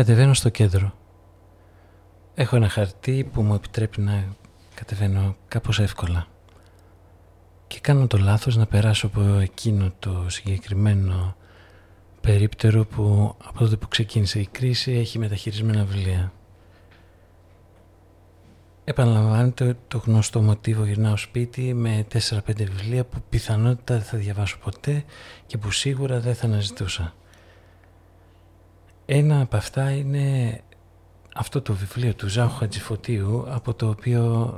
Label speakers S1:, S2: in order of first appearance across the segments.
S1: Κατεβαίνω στο κέντρο. Έχω ένα χαρτί που μου επιτρέπει να κατεβαίνω κάπως εύκολα. Και κάνω το λάθος να περάσω από εκείνο το συγκεκριμένο περίπτερο που από τότε που ξεκίνησε η κρίση έχει μεταχειρισμένα βιβλία. Επαναλαμβάνεται το γνωστό μοτίβο γυρνάω σπίτι με 4-5 βιβλία που πιθανότητα δεν θα διαβάσω ποτέ και που σίγουρα δεν θα αναζητούσα. Ένα από αυτά είναι αυτό το βιβλίο του Ζάχου Χατζηφωτίου από το οποίο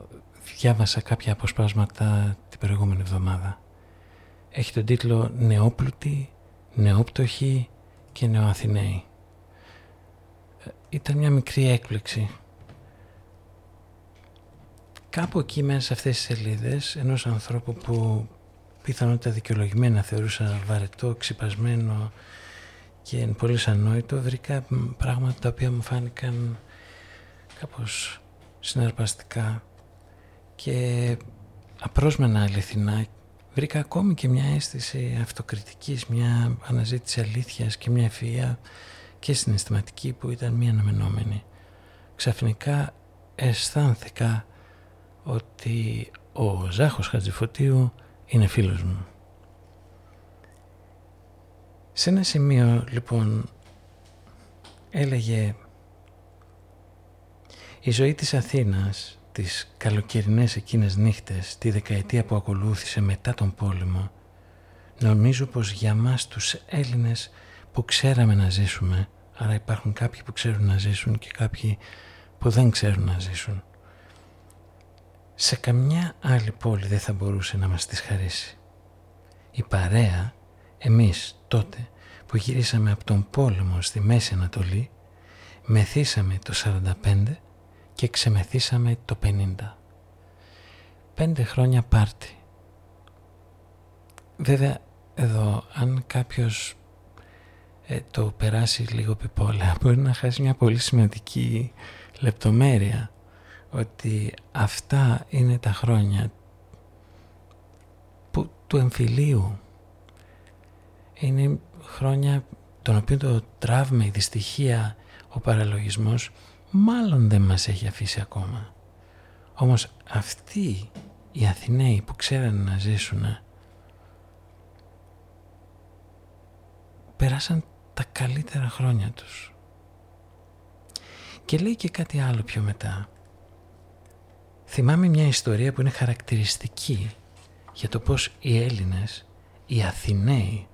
S1: διάβασα κάποια αποσπάσματα την προηγούμενη εβδομάδα. Έχει τον τίτλο «Νεόπλουτοι, νεόπτωχοι και νεοαθηναίοι». Ε, ήταν μια μικρή έκπληξη. Κάπου εκεί μέσα σε αυτές τις σελίδες ενός ανθρώπου που πιθανότητα δικαιολογημένα θεωρούσα βαρετό, ξυπασμένο και πολύ ανόητο βρήκα πράγματα τα οποία μου φάνηκαν κάπως συναρπαστικά και απρόσμενα αληθινά βρήκα ακόμη και μια αίσθηση αυτοκριτικής, μια αναζήτηση αλήθειας και μια ευφυΐα και συναισθηματική που ήταν μια αναμενόμενη. Ξαφνικά αισθάνθηκα ότι ο Ζάχος Χατζηφωτίου είναι φίλος μου. Σε ένα σημείο λοιπόν έλεγε η ζωή της Αθήνας τις καλοκαιρινές εκείνες νύχτες τη δεκαετία που ακολούθησε μετά τον πόλεμο νομίζω πως για μας τους Έλληνες που ξέραμε να ζήσουμε άρα υπάρχουν κάποιοι που ξέρουν να ζήσουν και κάποιοι που δεν ξέρουν να ζήσουν σε καμιά άλλη πόλη δεν θα μπορούσε να μας τις χαρίσει. Η παρέα, εμείς τότε που γυρίσαμε από τον πόλεμο στη Μέση Ανατολή, μεθύσαμε το 45 και ξεμεθύσαμε το 50. Πέντε χρόνια πάρτι. Βέβαια εδώ αν κάποιος ε, το περάσει λίγο πιπόλαια μπορεί να χάσει μια πολύ σημαντική λεπτομέρεια ότι αυτά είναι τα χρόνια που, του εμφυλίου. Είναι χρόνια τον οποίο το τραύμα, η δυστυχία, ο παραλογισμός μάλλον δεν μας έχει αφήσει ακόμα. Όμως αυτοί οι Αθηναίοι που ξέραν να ζήσουν περάσαν τα καλύτερα χρόνια τους. Και λέει και κάτι άλλο πιο μετά. Θυμάμαι μια ιστορία που είναι χαρακτηριστική για το πως οι Έλληνες, οι Αθηναίοι,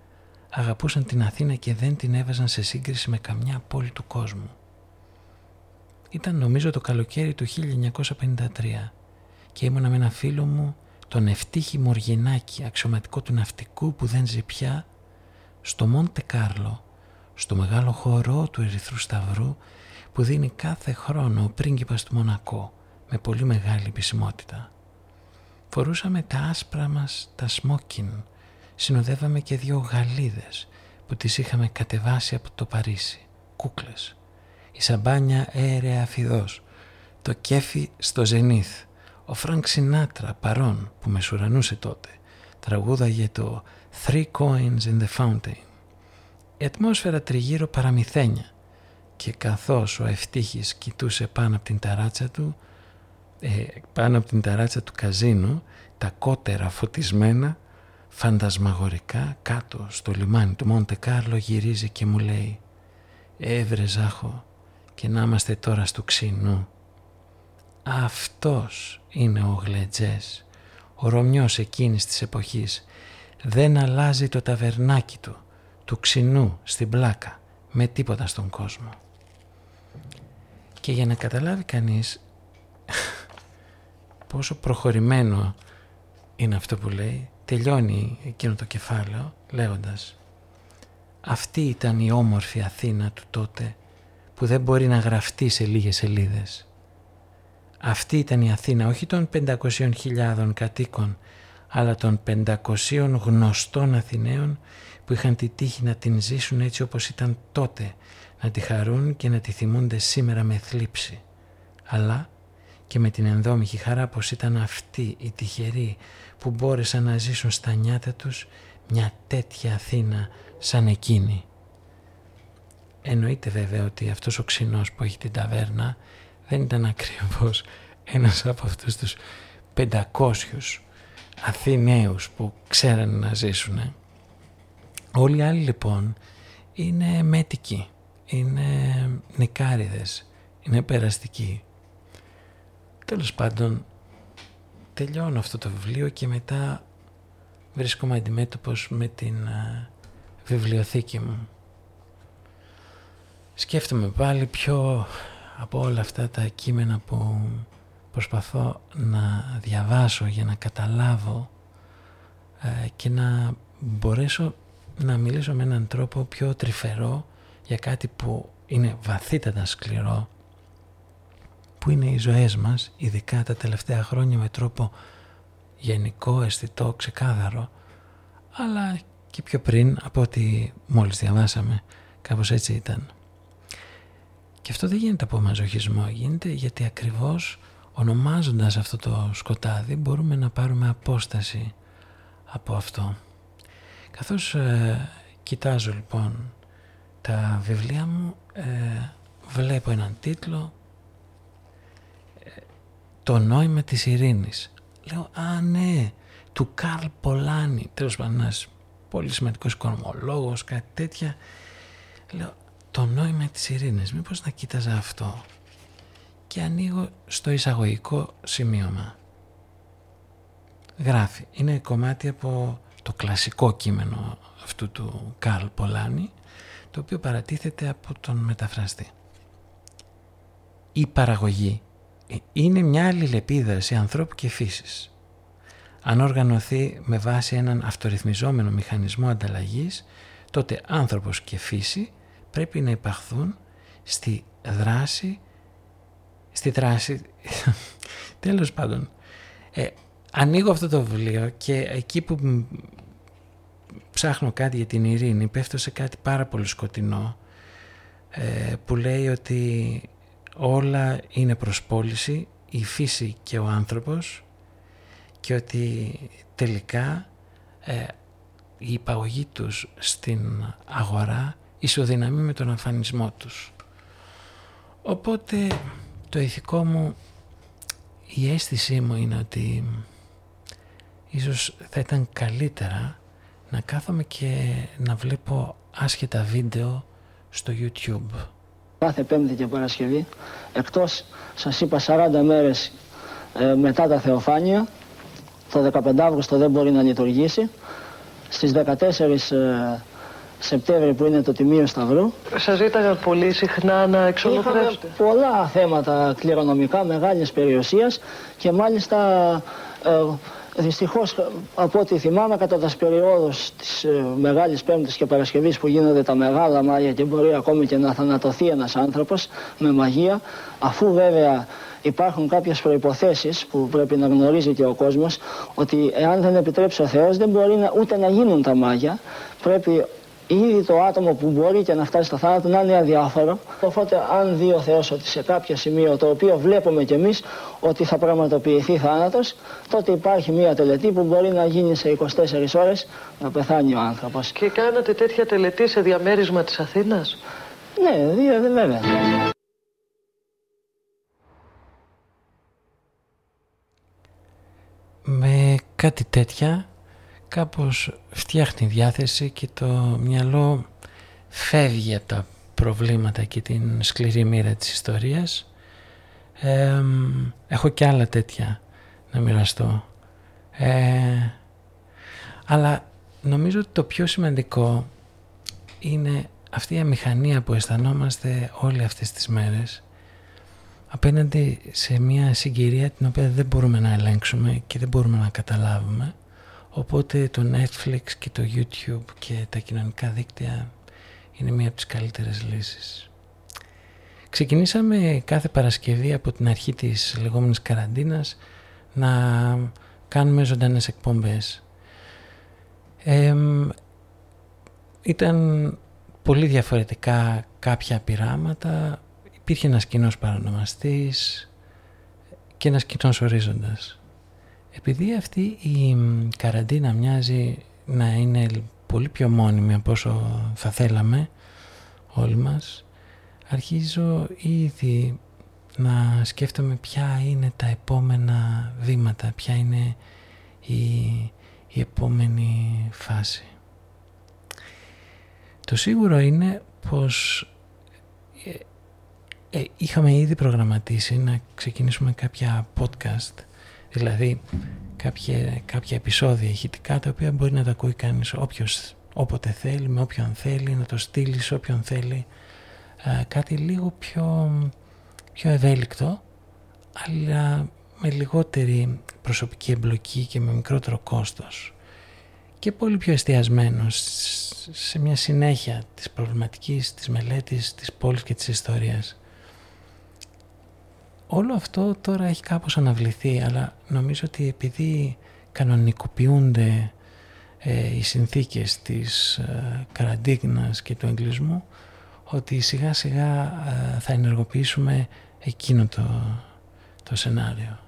S1: αγαπούσαν την Αθήνα και δεν την έβαζαν σε σύγκριση με καμιά πόλη του κόσμου. Ήταν νομίζω το καλοκαίρι του 1953 και ήμουνα με ένα φίλο μου, τον Ευτύχη Μοργινάκη, αξιωματικό του ναυτικού που δεν ζει πια, στο Μόντε Κάρλο, στο μεγάλο χορό του Ερυθρού Σταυρού που δίνει κάθε χρόνο ο πρίγκιπας του Μονακό με πολύ μεγάλη επισημότητα. Φορούσαμε τα άσπρα μας τα σμόκιν, συνοδεύαμε και δύο Γαλλίδες που τις είχαμε κατεβάσει από το Παρίσι, κούκλες. Η σαμπάνια έρρεε αφειδώς, το κέφι στο ζενίθ, ο Φρανκ Σινάτρα παρόν που μεσουρανούσε τότε, τραγούδαγε το «Three coins in the fountain». Η ατμόσφαιρα τριγύρω παραμυθένια και καθώς ο ευτύχης κοιτούσε πάνω από την ταράτσα του, ε, πάνω από την ταράτσα του καζίνου τα κότερα φωτισμένα φαντασμαγορικά κάτω στο λιμάνι του Μόντε Κάρλο γυρίζει και μου λέει «Έβρε Ζάχο και να είμαστε τώρα στο ξινού». Αυτός είναι ο Γλετζές, ο Ρωμιός εκείνης της εποχής. Δεν αλλάζει το ταβερνάκι του, του ξινού στην πλάκα, με τίποτα στον κόσμο. Και για να καταλάβει κανείς πόσο προχωρημένο είναι αυτό που λέει, τελειώνει εκείνο το κεφάλαιο λέγοντας «Αυτή ήταν η όμορφη Αθήνα του τότε που δεν μπορεί να γραφτεί σε λίγες σελίδες. Αυτή ήταν η Αθήνα όχι των 500.000 κατοίκων αλλά των 500 γνωστών Αθηναίων που είχαν τη τύχη να την ζήσουν έτσι όπως ήταν τότε, να τη χαρούν και να τη θυμούνται σήμερα με θλίψη. Αλλά και με την ενδόμηχη χαρά πως ήταν αυτοί οι τυχεροί που μπόρεσαν να ζήσουν στα νιάτα τους μια τέτοια Αθήνα σαν εκείνη. εννοείται βέβαια ότι αυτός ο ξινός που έχει την ταβέρνα δεν ήταν ακριβώς ένας από αυτούς τους 500 Αθηναίους που ξέρανε να ζήσουν. Όλοι οι άλλοι λοιπόν είναι μέτικοι, είναι νικάριδες, είναι περαστικοί. Τέλος πάντων τελειώνω αυτό το βιβλίο και μετά βρίσκομαι αντιμέτωπος με την βιβλιοθήκη μου. Σκέφτομαι πάλι πιο από όλα αυτά τα κείμενα που προσπαθώ να διαβάσω για να καταλάβω ε, και να μπορέσω να μιλήσω με έναν τρόπο πιο τρυφερό για κάτι που είναι βαθύτατα σκληρό που είναι οι ζωές μας ειδικά τα τελευταία χρόνια με τρόπο γενικό, αισθητό, ξεκάθαρο αλλά και πιο πριν από ό,τι μόλις διαβάσαμε κάπως έτσι ήταν. Και αυτό δεν γίνεται από μαζοχισμό, γίνεται γιατί ακριβώς ονομάζοντας αυτό το σκοτάδι μπορούμε να πάρουμε απόσταση από αυτό. Καθώς ε, κοιτάζω λοιπόν τα βιβλία μου ε, βλέπω έναν τίτλο ε, «Το νόημα της ειρήνης». Λέω «Α ναι, του Καρλ Πολάνη». Τέλος πάντων ένας πολύ σημαντικός οικονομολόγος, κάτι τέτοια. Λέω «Το νόημα της ειρήνης, μήπως να κοίταζα αυτό» και ανοίγω στο εισαγωγικό σημείωμα. Γράφει, είναι κομμάτι από το κλασικό κείμενο αυτού του Καρλ Πολάνη, το οποίο παρατίθεται από τον μεταφραστή. Η παραγωγή είναι μια αλληλεπίδραση ανθρώπου και φύσης. Αν οργανωθεί με βάση έναν αυτορυθμιζόμενο μηχανισμό ανταλλαγής, τότε άνθρωπος και φύση πρέπει να υπαχθούν στη δράση στη δράση. Τέλος πάντων, ε, ανοίγω αυτό το βιβλίο και εκεί που ψάχνω κάτι για την ειρήνη πέφτω σε κάτι πάρα πολύ σκοτεινό ε, που λέει ότι όλα είναι προσπόληση, η φύση και ο άνθρωπος και ότι τελικά ε, η υπαγωγή τους στην αγορά ισοδυναμεί με τον αφανισμό τους. Οπότε το ηθικό μου, η αίσθησή μου είναι ότι ίσως θα ήταν καλύτερα να κάθομαι και να βλέπω άσχετα βίντεο στο YouTube.
S2: Κάθε Πέμπτη και Παρασκευή, εκτός σας είπα 40 μέρες ε, μετά τα Θεοφάνεια, το 15 Αύγουστο δεν μπορεί να λειτουργήσει, στις 14 Σεπτέμβρη που είναι το Τιμίο Σταυρού.
S3: Σας ζήταγα πολύ συχνά να εξολοθρεύσετε.
S2: πολλά θέματα κληρονομικά μεγάλης περιουσίας και μάλιστα ε, Δυστυχώς, από ό,τι θυμάμαι, κατά τι περιόδου της ε, Μεγάλης Πέμπτης και Παρασκευής που γίνονται τα μεγάλα μάγια και μπορεί ακόμη και να θανατωθεί ένας άνθρωπος με μαγεία, αφού βέβαια υπάρχουν κάποιες προποθέσει που πρέπει να γνωρίζει και ο κόσμος, ότι εάν δεν επιτρέψει ο Θεός, δεν μπορεί να, ούτε να γίνουν τα μάγια. Πρέπει ήδη το άτομο που μπορεί και να φτάσει στο θάνατο να είναι αδιάφορο. Οπότε, αν δει ο Θεός ότι σε κάποιο σημείο το οποίο βλέπουμε κι εμείς ότι θα πραγματοποιηθεί θάνατος, τότε υπάρχει μια τελετή που μπορεί να γίνει σε 24 ώρες να πεθάνει ο άνθρωπος.
S3: Και κάνατε τέτοια τελετή σε διαμέρισμα της Αθήνας;
S2: Ναι, βέβαια.
S1: Με κάτι τέτοια κάπως φτιάχνει διάθεση και το μυαλό φεύγει από τα προβλήματα και την σκληρή μοίρα της ιστορίας. έχω και άλλα τέτοια να μοιραστώ. Ε, αλλά νομίζω ότι το πιο σημαντικό είναι αυτή η αμηχανία που αισθανόμαστε όλοι αυτές τις μέρες απέναντι σε μια συγκυρία την οποία δεν μπορούμε να ελέγξουμε και δεν μπορούμε να καταλάβουμε Οπότε το Netflix και το YouTube και τα κοινωνικά δίκτυα είναι μία από τις καλύτερες λύσεις. Ξεκινήσαμε κάθε Παρασκευή από την αρχή της λεγόμενης καραντίνας να κάνουμε ζωντανές εκπομπές. ήταν πολύ διαφορετικά κάποια πειράματα, υπήρχε ένας κοινός παρανομαστής και ένας κοινός ορίζοντας. Επειδή αυτή η καραντίνα μοιάζει να είναι πολύ πιο μόνιμη από όσο θα θέλαμε, όλοι μας, αρχίζω ήδη να σκέφτομαι ποια είναι τα επόμενα βήματα, ποια είναι η, η επόμενη φάση. Το σίγουρο είναι πως ε, ε, είχαμε ήδη προγραμματίσει να ξεκινήσουμε κάποια podcast, δηλαδή κάποια, κάποια επεισόδια ηχητικά τα οποία μπορεί να τα ακούει κανείς όποιος, όποτε θέλει, με όποιον θέλει, να το στείλει σε όποιον θέλει. Ε, κάτι λίγο πιο, πιο ευέλικτο, αλλά με λιγότερη προσωπική εμπλοκή και με μικρότερο κόστος και πολύ πιο εστιασμένος σε μια συνέχεια της προβληματικής, της μελέτης, της πόλης και της ιστορίας. Όλο αυτό τώρα έχει κάπως αναβληθεί, αλλά νομίζω ότι επειδή κανονικοποιούνται ε, οι συνθήκες της ε, καραντίγνας και του εγκλισμού, ότι σιγά σιγά ε, θα ενεργοποιήσουμε εκείνο το, το σενάριο.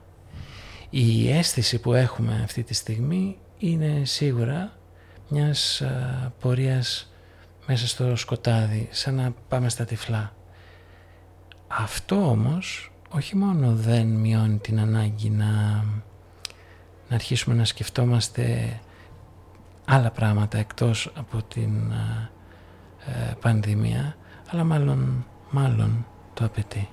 S1: Η αίσθηση που έχουμε αυτή τη στιγμή είναι σίγουρα μιας πορείας μέσα στο σκοτάδι, σαν να πάμε στα τυφλά. Αυτό όμως όχι μόνο δεν μειώνει την ανάγκη να, να αρχίσουμε να σκεφτόμαστε άλλα πράγματα εκτός από την ε, πανδημία, αλλά μάλλον, μάλλον το απαιτεί.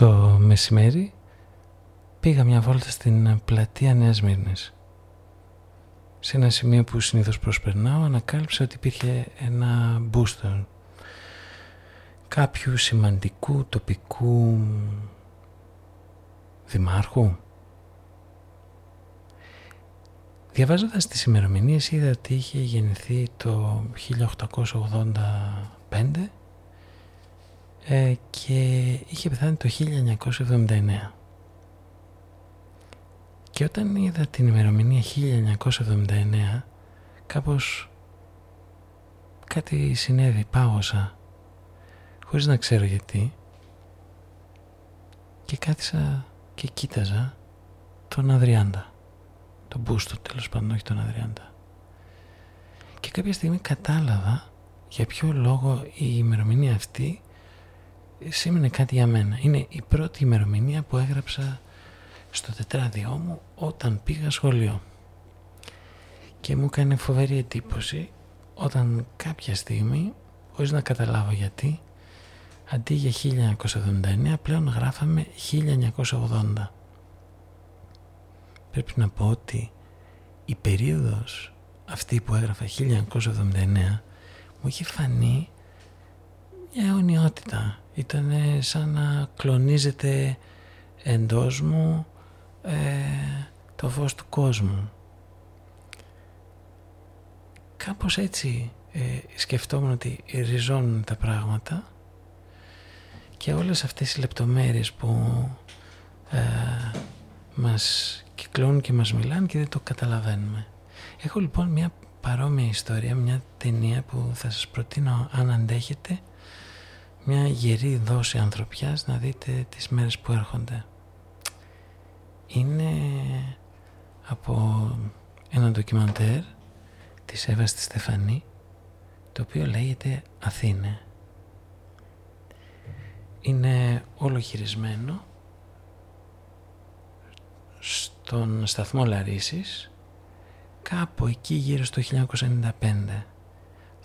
S1: Το μεσημέρι πήγα μια βόλτα στην πλατεία Νέας Μύρνης. Σε ένα σημείο που συνήθως προσπερνάω ανακάλυψα ότι υπήρχε ένα μπούστο κάποιου σημαντικού τοπικού δημάρχου. Διαβάζοντας τις ημερομηνίες είδα ότι είχε γεννηθεί το 1885 ε, και είχε πεθάνει το 1979. Και όταν είδα την ημερομηνία 1979 κάπως κάτι συνέβη, πάγωσα χωρίς να ξέρω γιατί και κάθισα και κοίταζα τον Αδριάντα τον Μπούστο τέλος πάντων όχι τον Αδριάντα και κάποια στιγμή κατάλαβα για ποιο λόγο η ημερομηνία αυτή σήμαινε κάτι για μένα είναι η πρώτη ημερομηνία που έγραψα στο τετράδιό μου όταν πήγα σχολείο και μου έκανε φοβερή εντύπωση όταν κάποια στιγμή χωρίς να καταλάβω γιατί αντί για 1979 πλέον γράφαμε 1980. Πρέπει να πω ότι η περίοδος αυτή που έγραφα 1979 μου είχε φανεί μια αιωνιότητα. Ήταν σαν να κλονίζεται εντός μου ε, το φως του κόσμου. Κάπως έτσι ε, σκεφτόμουν ότι ριζώνουν τα πράγματα και όλες αυτές οι λεπτομέρειες που ε, μας κυκλώνουν και μας μιλάνε και δεν το καταλαβαίνουμε. Έχω λοιπόν μια παρόμοια ιστορία, μια ταινία που θα σας προτείνω αν αντέχετε μια γερή δόση ανθρωπιάς να δείτε τις μέρες που έρχονται. Είναι από ένα ντοκιμαντέρ της Εύας της Στεφανή το οποίο λέγεται Αθήνε είναι όλο χειρισμένο στον σταθμό Λαρίσης κάπου εκεί γύρω στο 1995.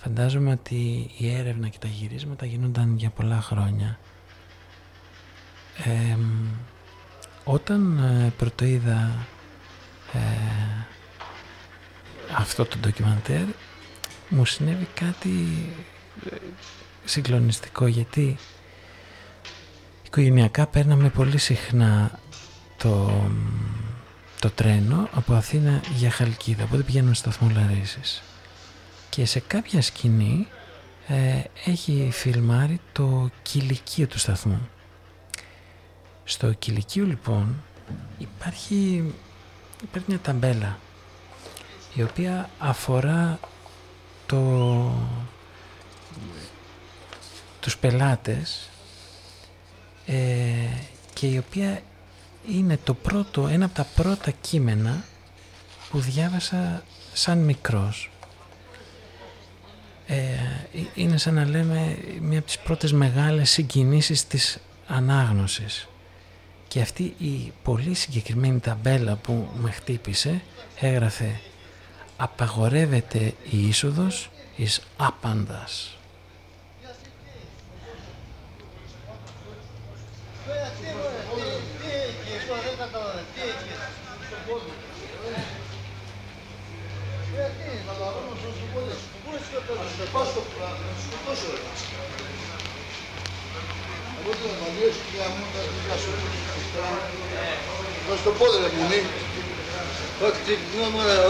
S1: Φαντάζομαι ότι η έρευνα και τα γυρίσματα γίνονταν για πολλά χρόνια. όταν ε, πρωτοείδα ε, αυτό το ντοκιμαντέρ μου συνέβη κάτι ε, συγκλονιστικό γιατί Οικογενειακά παίρναμε πολύ συχνά το, το τρένο από Αθήνα για Χαλκίδα, οπότε πηγαίνουμε στο σταθμό Λαρίσης. Και σε κάποια σκηνή ε, έχει φιλμάρει το κηλικείο του σταθμού. Στο κηλικείο λοιπόν υπάρχει, υπάρχει μια ταμπέλα η οποία αφορά το, τους πελάτες ε, και η οποία είναι το πρώτο, ένα από τα πρώτα κείμενα που διάβασα σαν μικρός. Ε, είναι σαν να λέμε μια από τις πρώτες μεγάλες συγκινήσεις της ανάγνωσης. Και αυτή η πολύ συγκεκριμένη ταμπέλα που με χτύπησε έγραφε «Απαγορεύεται η είσοδος εις άπαντας».
S4: Δώσ' το πόδι ρε μουνί. Όχι,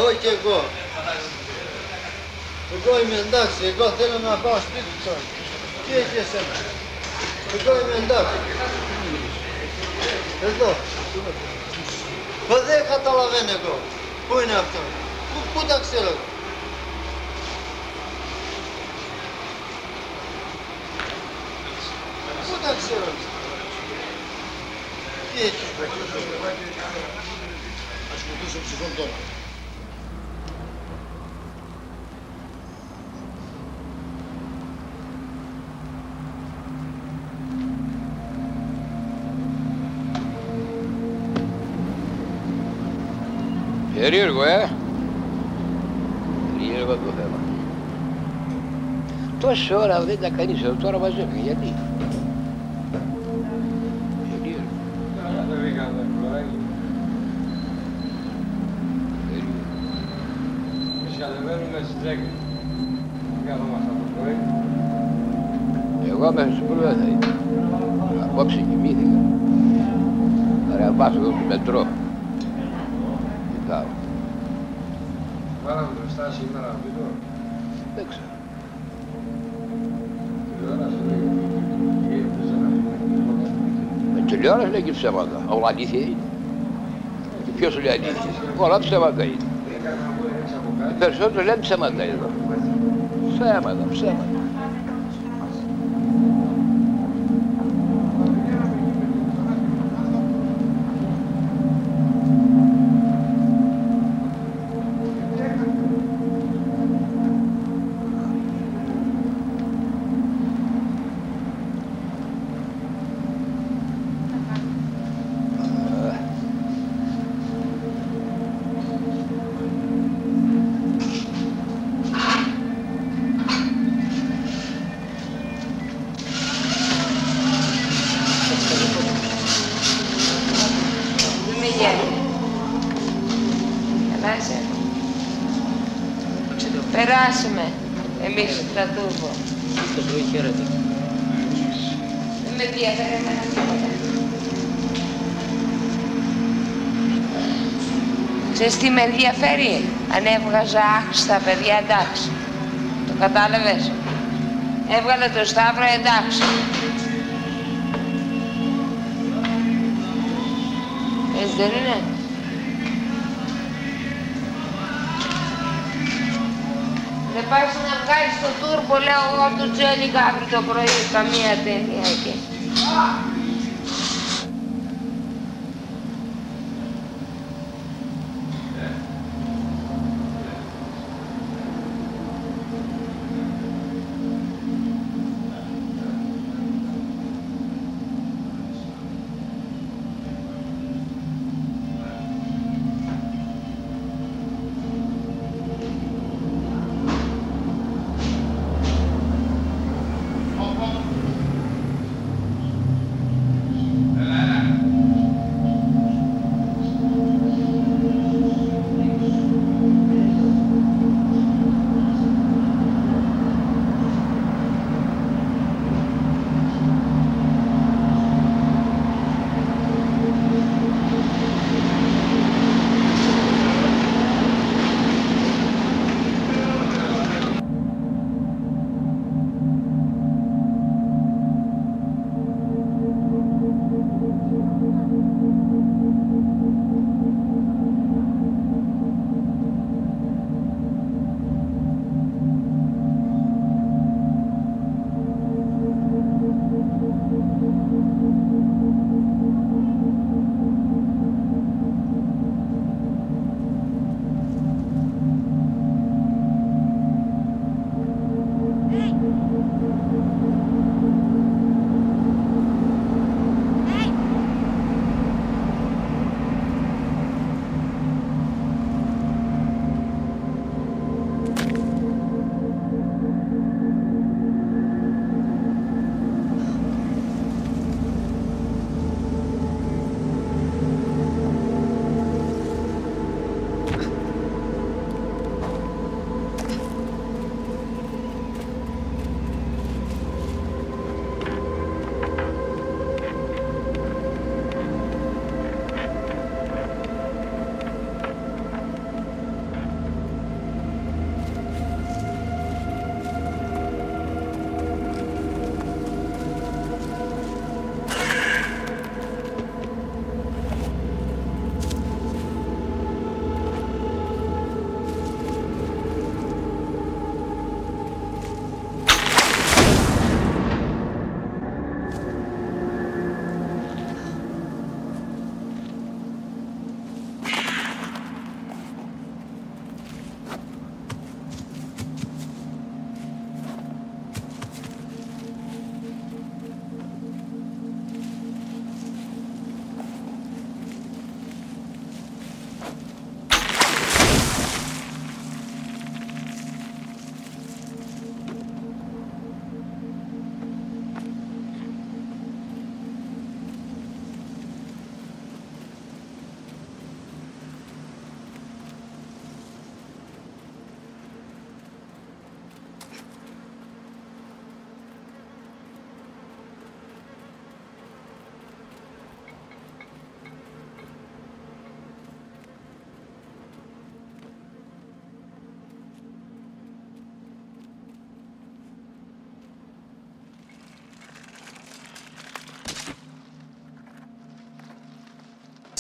S4: όχι και εγώ. Εγώ είμαι εντάξει, εγώ θέλω να πάω σπίτι τώρα. Τι έχει εσένα; Εγώ είμαι εντάξει. Εδώ. Δεν καταλαβαίνω εγώ. Πού είναι αυτό; Πού, πού τα ξέρω εγώ; Πού τα ξέρω. Τι έχεις Ασχοληθούσε ψυχών τώρα.
S5: Περίεργο, ε. Περίεργο το θέμα. Τόση ώρα δεν ήταν κανείς εδώ, τώρα μαζεύει. Γιατί. Περίεργο. Κατεβαίνουμε στις 10. Καθόμαστε από το πρωί. Εγώ μέχρι στις πρωί θα είμαι. Απόψε κοιμήθηκα. Άρα βάζω εδώ το μετρό. Κοιτάω.
S6: Βάλαμε μπροστά σήμερα βίντεο.
S5: Δεν ξέρω.
S6: Τηλεόραση λέει. Γίνεται σε ένα
S5: Με τηλεόραση λέει και ψέματα. Όλα αλήθεια είναι. Και ποιος λέει αλήθεια. Όλα ψέματα είναι. Οι περισσότεροι λένε ψέματα εδώ. Ψέματα, ψέματα.
S7: Μην ενδιαφέρει. Αν έβγαζα άχρηστα παιδιά, εντάξει. Το κατάλαβες; Έβγαλε το Σταύρο, εντάξει. Έτσι δεν είναι; Δεν πας να βγάλεις το τούρμπο, λέω εγώ του Τζέλικα αύριο το πρωί, καμία ταινία εκεί.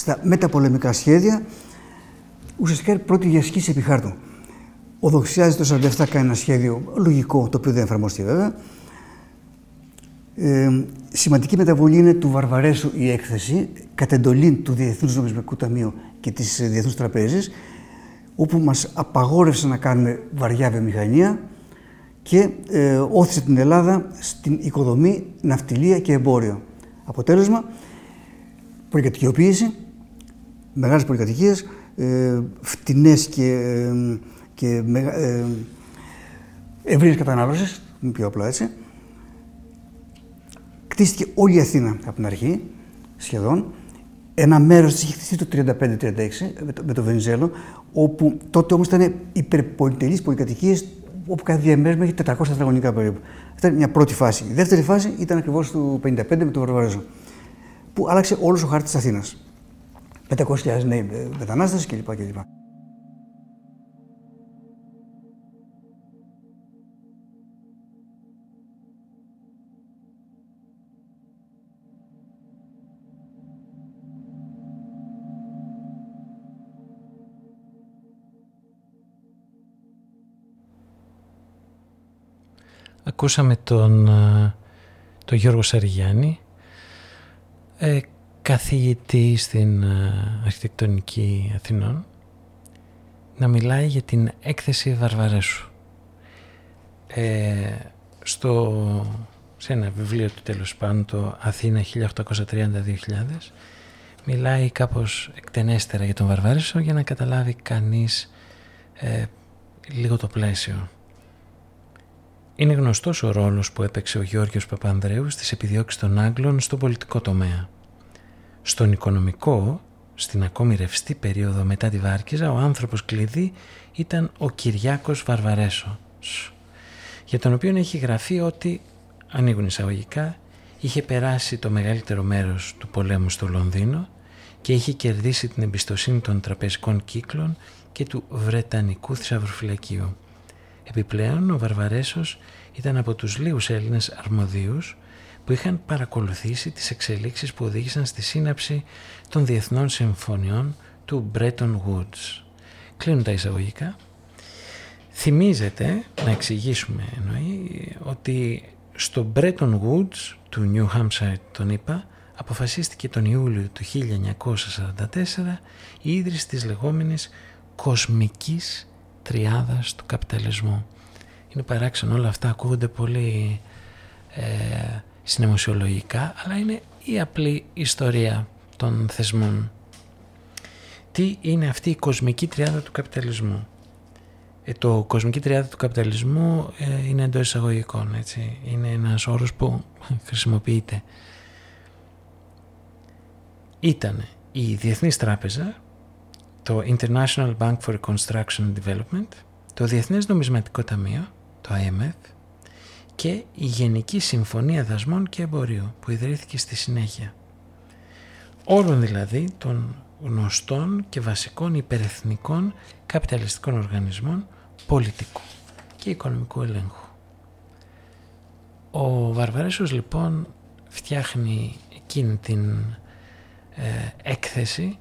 S8: Στα μεταπολεμικά σχέδια, ουσιαστικά είναι πρώτη διασκήση επί χάρτου. Ο Δοξιάζη το 47 κάνει ένα σχέδιο λογικό, το οποίο δεν εφαρμόστηκε βέβαια. Ε, σημαντική μεταβολή είναι του Βαρβαρέσου η έκθεση κατ' εντολή του Διεθνούς Νομισματικού Ταμείου και της Διεθνούς Τραπέζης όπου μας απαγόρευσε να κάνουμε βαριά βιομηχανία και ε, όθησε την Ελλάδα στην οικοδομή, ναυτιλία και εμπόριο. Αποτέλεσμα, πολυκατοικιοποίηση, μεγάλες πολυκατοικίες, ε, φτηνές και, ε, και ε, ευρύες κατανάλωσης, πιο απλά έτσι. Κτίστηκε όλη η Αθήνα από την αρχή, σχεδόν. Ένα μέρος της είχε χτιστεί το 35-36 με το Βενιζέλο, όπου τότε όμως ήταν υπερπολιτελείς πολυκατοικίες όπου κάθε διαμέρισμα έχει 400 τετραγωνικά περίπου. Αυτή ήταν μια πρώτη φάση. Η δεύτερη φάση ήταν ακριβώς του 55 με τον Βαρβαρέζο, που άλλαξε όλος ο χάρτης της Αθήνας. 500.000 νέοι μετανάστες κλπ. κλπ.
S1: Ακούσαμε τον, ε, τον Γιώργο Σαριγιάννη, ε, καθηγητή στην ε, αρχιτεκτονική Αθηνών, να μιλάει για την έκθεση Βαρβαρέσου. Ε, στο, σε ένα βιβλίο του τέλος πάντων, το Αθήνα 1830-2000, μιλάει κάπως εκτενέστερα για τον Βαρβαρέσο για να καταλάβει κανείς ε, λίγο το πλαίσιο. Είναι γνωστός ο ρόλος που έπαιξε ο Γιώργος Παπανδρέου στις επιδιώξεις των Άγγλων στον πολιτικό τομέα. Στον οικονομικό, στην ακόμη ρευστή περίοδο μετά τη Βάρκιζα, ο άνθρωπος κλειδί ήταν ο Κυριάκος Βαρβαρέσος, για τον οποίο έχει γραφεί ότι, ανοίγουν εισαγωγικά, είχε περάσει το μεγαλύτερο μέρος του πολέμου στο Λονδίνο και είχε κερδίσει την εμπιστοσύνη των τραπεζικών κύκλων και του Βρετανικού θησαυροφυλακίου. Επιπλέον, ο Βαρβαρέσος ήταν από τους λίγους Έλληνες αρμοδίους που είχαν παρακολουθήσει τις εξελίξεις που οδήγησαν στη σύναψη των διεθνών συμφωνιών του Bretton Woods. Κλείνουν τα εισαγωγικά. Θυμίζεται, να εξηγήσουμε εννοεί, ότι στο Bretton Woods του New Hampshire τον είπα, αποφασίστηκε τον Ιούλιο του 1944 η ίδρυση της λεγόμενης κοσμικής τριάδας του καπιταλισμού. Είναι παράξενο όλα αυτά, ακούγονται πολύ ε, συναιμοσιολογικά, αλλά είναι η απλή ιστορία των θεσμών. Τι είναι αυτή η κοσμική τριάδα του καπιταλισμού; Ε, το κοσμική τριάδα του καπιταλισμού ε, είναι εντός εισαγωγικών, έτσι. Είναι ένας όρος που χρησιμοποιείται. Ήταν η Διεθνής Τράπεζα το International Bank for Reconstruction and Development, το Διεθνές Νομισματικό Ταμείο, το IMF και η Γενική Συμφωνία Δασμών και Εμπορίου που ιδρύθηκε στη συνέχεια. Όλων δηλαδή των γνωστών και βασικών υπερεθνικών καπιταλιστικών οργανισμών πολιτικού και οικονομικού ελέγχου. Ο Βαρβαρέσος λοιπόν φτιάχνει εκείνη την ε, έκθεση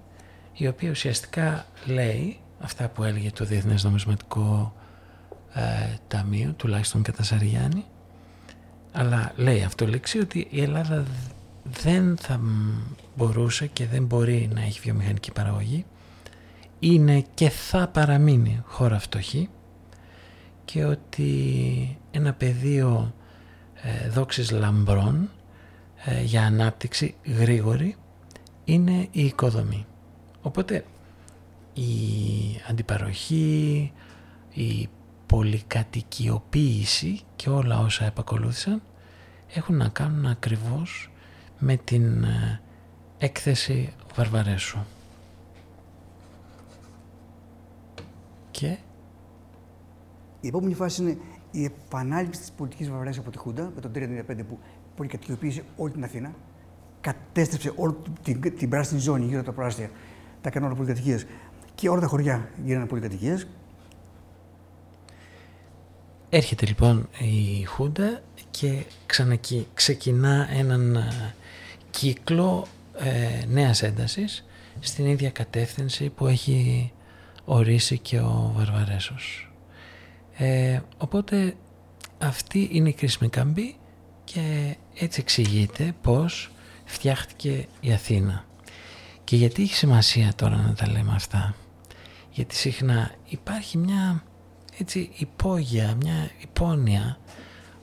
S1: η οποία ουσιαστικά λέει αυτά που έλεγε το Διεθνές Νομισματικό ε, Ταμείο, τουλάχιστον κατά Σαριάννη, αλλά λέει αυτό λέξη ότι η Ελλάδα δεν θα μπορούσε και δεν μπορεί να έχει βιομηχανική παραγωγή, είναι και θα παραμείνει χώρα φτωχή και ότι ένα πεδίο ε, δόξης λαμπρών ε, για ανάπτυξη γρήγορη είναι η οικοδομή. Οπότε η αντιπαροχή, η πολυκατοικιοποίηση και όλα όσα επακολούθησαν έχουν να κάνουν ακριβώς με την ε, έκθεση Βαρβαρέσου. Και...
S8: Η επόμενη φάση είναι η επανάληψη της πολιτικής Βαρβαρέσου από τη Χούντα με τον 1935 που πολυκατοικιοποίησε όλη την Αθήνα, κατέστρεψε όλη την, την πράσινη ζώνη γύρω από τα πράσινα τα έκαναν όλα πολυκατοικίε. Και όλα τα χωριά γίνανε πολυκατοικίε.
S1: Έρχεται λοιπόν η Χούντα και ξανακι, ξεκινά έναν κύκλο ε, νέας έντασης στην ίδια κατεύθυνση που έχει ορίσει και ο Βαρβαρέσος. Ε, οπότε αυτή είναι η κρίσιμη καμπή και έτσι εξηγείται πως φτιάχτηκε η Αθήνα. Και γιατί έχει σημασία τώρα να τα λέμε αυτά; Γιατί συχνά υπάρχει μια έτσι υπόγεια, μια υπόνοια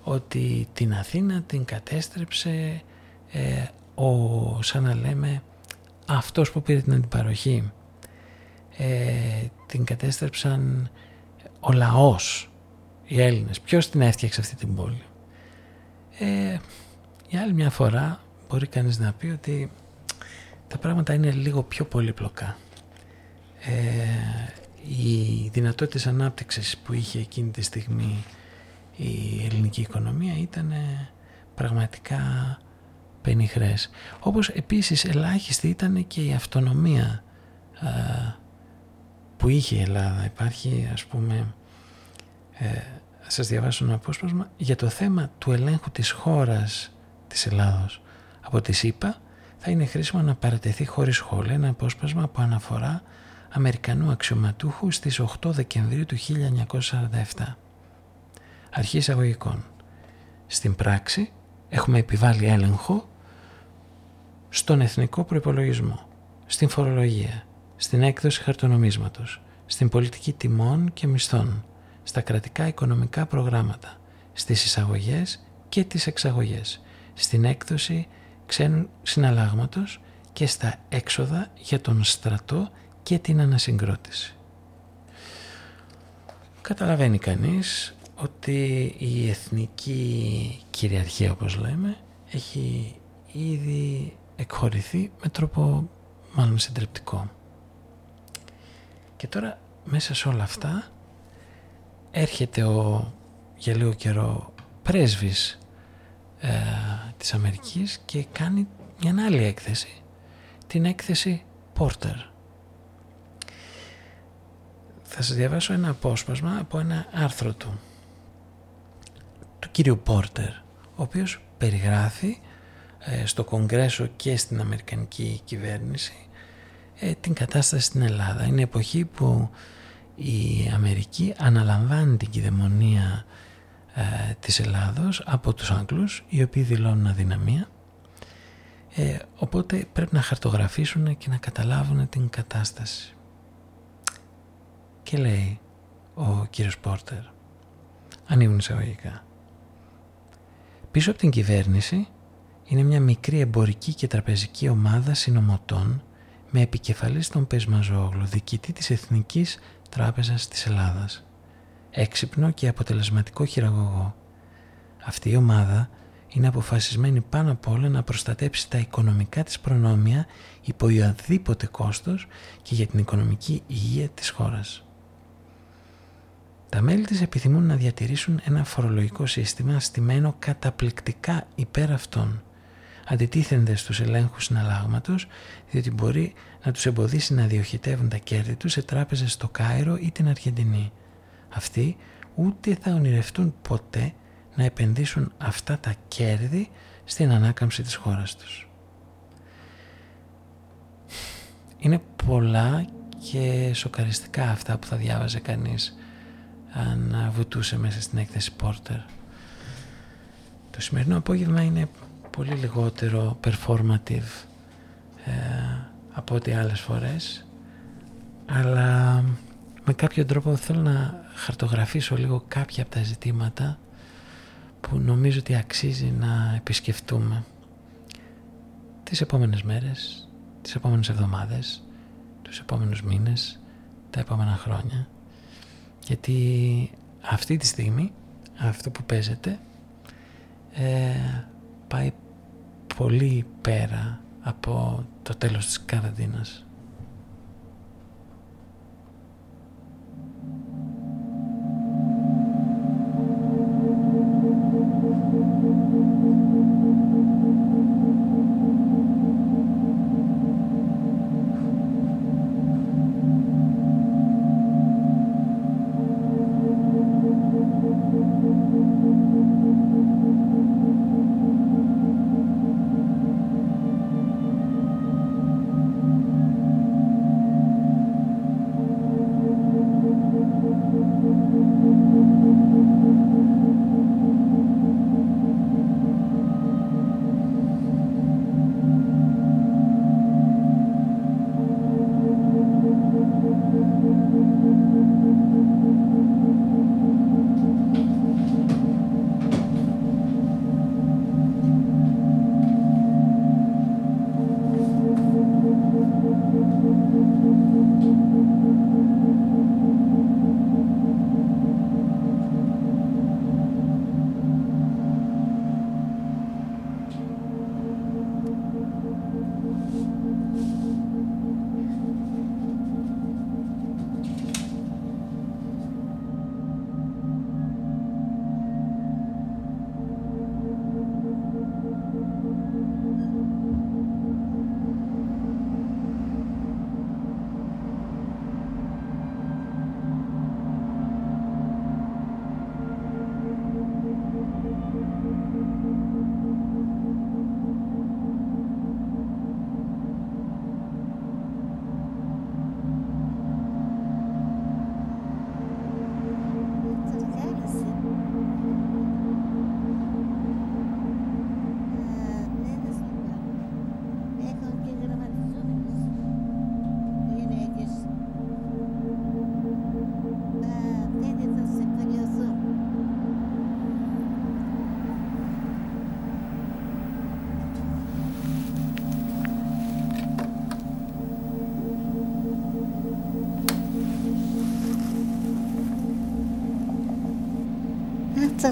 S1: ότι την Αθήνα την κατέστρεψε ε, ο, σαν να λέμε αυτός που πήρε την αντιπαροχή. Ε, την κατέστρεψαν ο λαός οι Έλληνες. Ποιος την έφτιαξε αυτή την πόλη; Ε, για άλλη μια φορά μπορεί κανείς να πει ότι τα πράγματα είναι λίγο πιο πολύπλοκα. Ε, οι δυνατότητες ανάπτυξης που είχε εκείνη τη στιγμή η ελληνική οικονομία ήταν πραγματικά πενιχρές. Όπως επίσης ελάχιστη ήταν και η αυτονομία που είχε η Ελλάδα. Υπάρχει ας πούμε, ε, σας διαβάσω ένα απόσπασμα, για το θέμα του ελέγχου της χώρας της Ελλάδος από τη ΣΥΠΑ θα είναι χρήσιμο να παρατεθεί χωρίς σχόλια ένα απόσπασμα που αναφορά Αμερικανού αξιωματούχου στις 8 Δεκεμβρίου του 1947. Αρχή εισαγωγικών. Στην πράξη έχουμε επιβάλει έλεγχο στον εθνικό προϋπολογισμό, στην φορολογία, στην έκδοση χαρτονομίσματος, στην πολιτική τιμών και μισθών, στα κρατικά οικονομικά προγράμματα, στις εισαγωγές και τις εξαγωγές, στην έκδοση ξένου συναλλάγματος και στα έξοδα για τον στρατό και την ανασυγκρότηση. Καταλαβαίνει κανείς ότι η εθνική κυριαρχία όπως λέμε έχει ήδη εκχωρηθεί με τρόπο μάλλον συντριπτικό. Και τώρα μέσα σε όλα αυτά έρχεται ο για λίγο καιρό πρέσβης ε, της Αμερικής και κάνει μια άλλη έκθεση, την έκθεση Porter. Θα σας διαβάσω ένα απόσπασμα από ένα άρθρο του, του κύριου Πόρτερ, ο οποίος περιγράφει ε, στο Κογκρέσο και στην Αμερικανική κυβέρνηση ε, την κατάσταση στην Ελλάδα. Είναι εποχή που η Αμερική αναλαμβάνει την κυδαιμονία ε, της Ελλάδος από τους Άγγλους οι οποίοι δηλώνουν αδυναμία ε, οπότε πρέπει να χαρτογραφήσουν και να καταλάβουν την κατάσταση. Και λέει ο κύριος Πόρτερ, ανοίγουν εισαγωγικά. Πίσω από την κυβέρνηση είναι μια μικρή εμπορική και τραπεζική ομάδα συνομωτών με επικεφαλής τον Πεσμαζόγλου, διοικητή της Εθνικής Τράπεζας της Ελλάδας. Έξυπνο και αποτελεσματικό χειραγωγό. Αυτή η ομάδα είναι αποφασισμένη πάνω απ' όλα να προστατέψει τα οικονομικά της προνόμια υπό οποιοδήποτε κόστος και για την οικονομική υγεία της χώρας. Τα μέλη της επιθυμούν να διατηρήσουν ένα φορολογικό σύστημα στημένο καταπληκτικά υπέρ αυτών. Αντιτίθενται στους ελέγχους συναλλάγματος διότι μπορεί να τους εμποδίσει να διοχετεύουν τα κέρδη τους σε τράπεζες στο Κάιρο ή την Αργεντινή. Αυτοί ούτε θα ονειρευτούν ποτέ να επενδύσουν αυτά τα κέρδη στην ανάκαμψη της χώρας τους. Είναι πολλά και σοκαριστικά αυτά που θα διάβαζε κανείς αν βουτούσε μέσα στην έκθεση Porter. Το σημερινό απόγευμα είναι πολύ λιγότερο performative ε, από ό,τι άλλες φορές αλλά με κάποιο τρόπο θέλω να χαρτογραφήσω λίγο κάποια από τα ζητήματα που νομίζω ότι αξίζει να επισκεφτούμε τις επόμενες μέρες, τις επόμενες εβδομάδες, τους επόμενους μήνες, τα επόμενα χρόνια γιατί αυτή τη στιγμή αυτό που παίζεται ε, πάει πολύ πέρα από το τέλος της καραντίνας.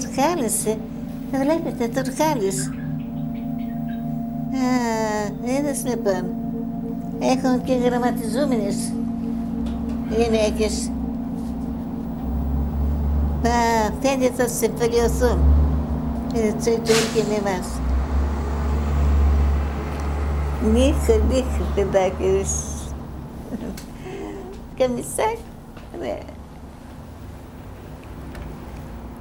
S9: Τουρκάλης. Βλέπετε, Τουρκάλης. Α, είδες λοιπόν. Έχουν και γραμματιζόμενες γυναίκες. Α, φαίνεται θα συμφιλειωθούν. Έτσι, και με εμάς. Νύχο, νύχο, παιδάκι. Καμισάκι, ναι.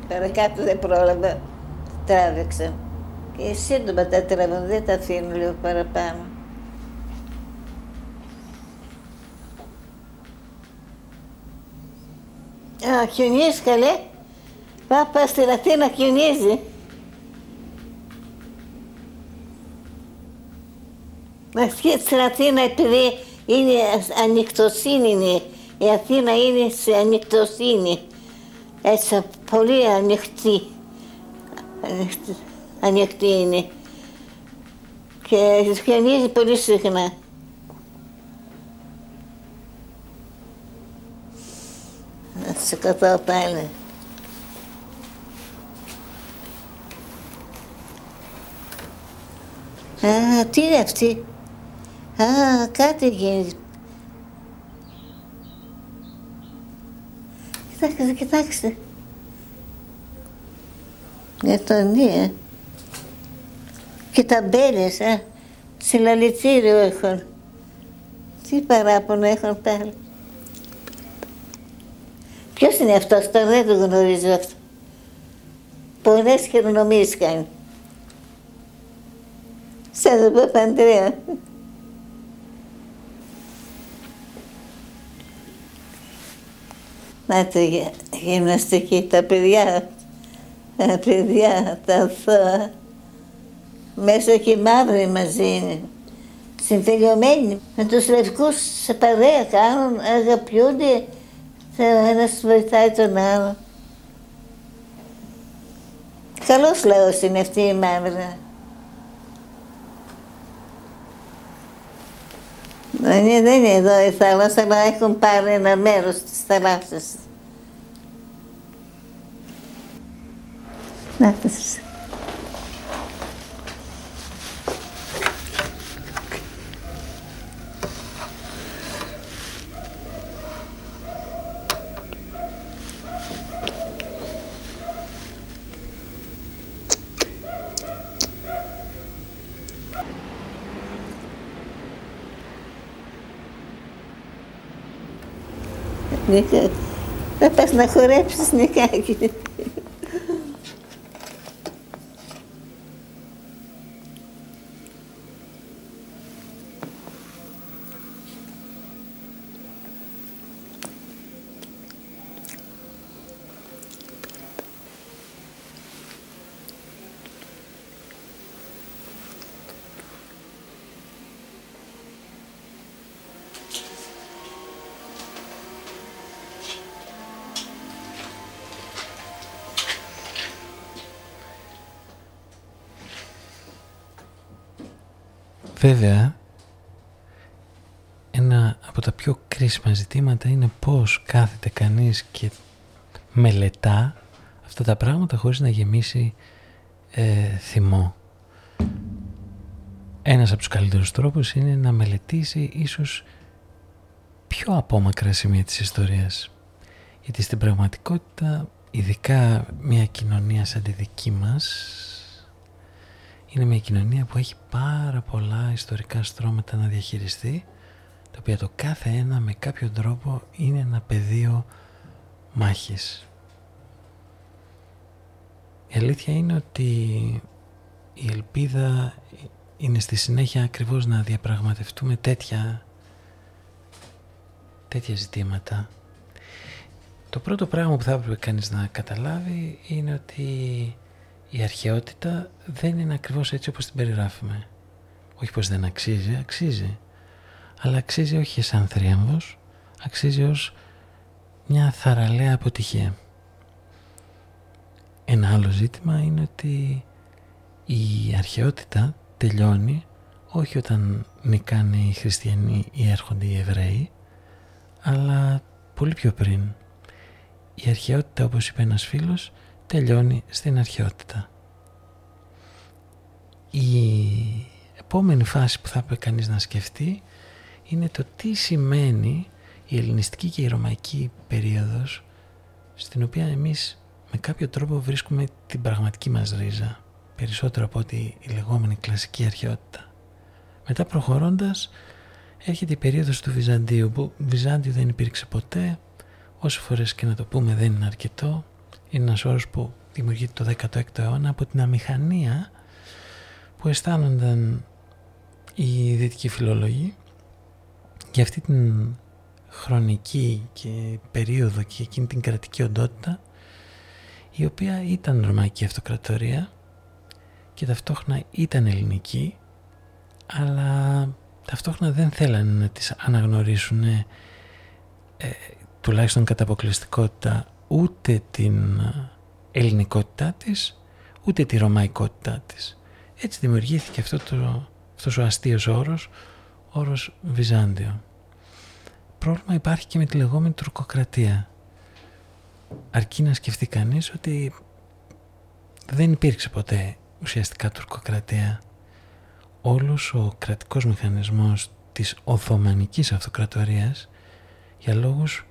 S9: Παρακάτω δεν πρόλαβα, τράβηξα. Και σύντομα τα τραβούν, δεν τα αφήνω λίγο παραπάνω. Α, χιονίζει καλέ. Πάπα στην Αθήνα χιονίζει. Αυτή στην Αθήνα επειδή είναι ανοιχτοσύνη είναι. Η Αθήνα είναι σε ανοιχτοσύνη. Έτσι πολύ ανοιχτή. Ανοιχτή, ανοιχτή είναι. Και χιονίζει πολύ συχνά. Να σε κρατάω πάλι. Α, τι είναι αυτή; Α, κάτι γίνει. Κοιτάξτε, κοιτάξτε. Για τον ε. Και τα μπέλες, α. Συλλαλητήριο έχουν. Τι παράπονο έχουν πάλι. Ποιος είναι αυτός, τώρα δεν το γνωρίζω αυτό. Πολλές χειρονομίες κάνει. Σαν τον Παπαντρέα. Να το γυμναστική, τα παιδιά, τα παιδιά, τα αθώα. Μέσα και οι μαύροι μαζί είναι. Συμφιλειωμένοι. Με τους λευκούς σε παρέα κάνουν, αγαπιούνται. Ο ένας βοηθάει τον άλλο. Καλός λαός είναι αυτή η μαύρη. Δεν είναι, δεν είναι εδώ η θάλασσα, αλλά έχουν πάρει ένα μέρος της θαλάσσης. Να никак. Да пък на хореп с никак.
S1: Βέβαια, ένα από τα πιο κρίσιμα ζητήματα είναι πώς κάθεται κανείς και μελετά αυτά τα πράγματα χωρίς να γεμίσει ε, θυμό. Ένας από τους καλύτερους τρόπους είναι να μελετήσει ίσως πιο απόμακρα σημεία της ιστορίας. Γιατί στην πραγματικότητα, ειδικά μια κοινωνία σαν τη δική μας, είναι μια κοινωνία που έχει πάρα πολλά ιστορικά στρώματα να διαχειριστεί τα οποία το κάθε ένα με κάποιο τρόπο είναι ένα πεδίο μάχης. Η αλήθεια είναι ότι η ελπίδα είναι στη συνέχεια ακριβώς να διαπραγματευτούμε τέτοια, τέτοια ζητήματα. Το πρώτο πράγμα που θα έπρεπε κανείς να καταλάβει είναι ότι η αρχαιότητα δεν είναι ακριβώς έτσι όπως την περιγράφουμε. Όχι πως δεν αξίζει, αξίζει. Αλλά αξίζει όχι σαν θρίαμβος, αξίζει ως μια θαραλέα αποτυχία. Ένα άλλο ζήτημα είναι ότι η αρχαιότητα τελειώνει όχι όταν νικάνε οι χριστιανοί ή έρχονται οι Εβραίοι, αλλά πολύ πιο πριν. Η αρχαιότητα, όπως είπε ένας φίλος, τελειώνει στην αρχαιότητα. Η επόμενη φάση που θα πρέπει κανείς να σκεφτεί είναι το τι σημαίνει η ελληνιστική και η ρωμαϊκή περίοδος στην οποία εμείς με κάποιο τρόπο βρίσκουμε την πραγματική μας ρίζα περισσότερο από ότι η λεγόμενη κλασική αρχαιότητα. Μετά προχωρώντας έρχεται η περίοδος του Βυζαντίου που Βυζάντιο δεν υπήρξε ποτέ όσο φορές και να το πούμε δεν είναι αρκετό είναι ένας όρος που δημιουργείται το 16ο αιώνα από την αμηχανία που αισθάνονταν οι δυτικοί φιλόλογοι για αυτή την χρονική και περίοδο και εκείνη την κρατική οντότητα η οποία ήταν ρωμαϊκή αυτοκρατορία και ταυτόχρονα ήταν ελληνική αλλά ταυτόχρονα δεν θέλανε να τις αναγνωρίσουν ε, τουλάχιστον κατά αποκλειστικότητα ούτε την ελληνικότητά της ούτε τη ρωμαϊκότητά της. Έτσι δημιουργήθηκε αυτό το, αυτός ο αστείος όρος, όρος Βυζάντιο. Πρόβλημα υπάρχει και με τη λεγόμενη τουρκοκρατία. Αρκεί να σκεφτεί κανείς ότι δεν υπήρξε ποτέ ουσιαστικά τουρκοκρατία. Όλος ο κρατικός μηχανισμός της Οθωμανικής Αυτοκρατορίας για λόγους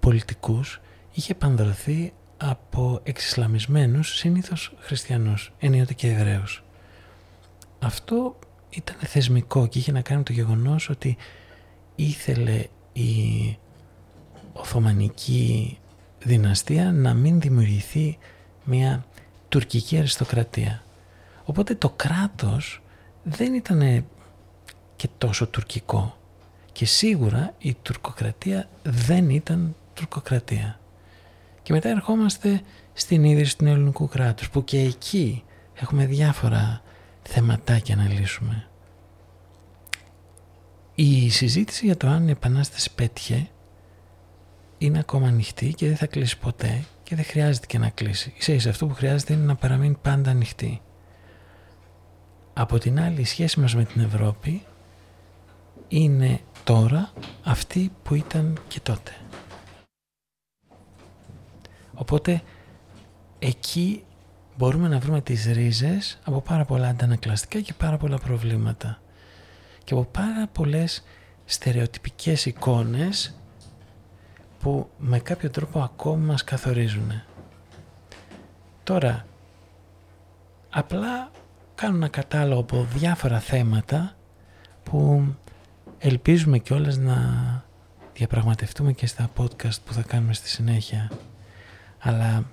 S1: πολιτικούς είχε πανδρωθεί από εξισλαμισμένους συνήθως χριστιανούς, ενίοτε και Εβραίους. Αυτό ήταν θεσμικό και είχε να κάνει το γεγονός ότι ήθελε η Οθωμανική δυναστεία να μην δημιουργηθεί μια τουρκική αριστοκρατία. Οπότε το κράτος δεν ήταν και τόσο τουρκικό και σίγουρα η τουρκοκρατία δεν ήταν τουρκοκρατία. Και μετά ερχόμαστε στην ίδρυση του ελληνικού κράτους που και εκεί έχουμε διάφορα θεματάκια να λύσουμε. Η συζήτηση για το αν η Επανάσταση πέτυχε είναι ακόμα ανοιχτή και δεν θα κλείσει ποτέ και δεν χρειάζεται και να κλείσει. Ίσα αυτό που χρειάζεται είναι να παραμείνει πάντα ανοιχτή. Από την άλλη η σχέση μας με την Ευρώπη είναι τώρα αυτή που ήταν και τότε. Οπότε εκεί μπορούμε να βρούμε τις ρίζες από πάρα πολλά αντανακλαστικά και πάρα πολλά προβλήματα και από πάρα πολλές στερεοτυπικές εικόνες που με κάποιο τρόπο ακόμα μας καθορίζουν. Τώρα, απλά κάνω ένα κατάλογο από διάφορα θέματα που ελπίζουμε κιόλας να διαπραγματευτούμε και στα podcast που θα κάνουμε στη συνέχεια. Αλλά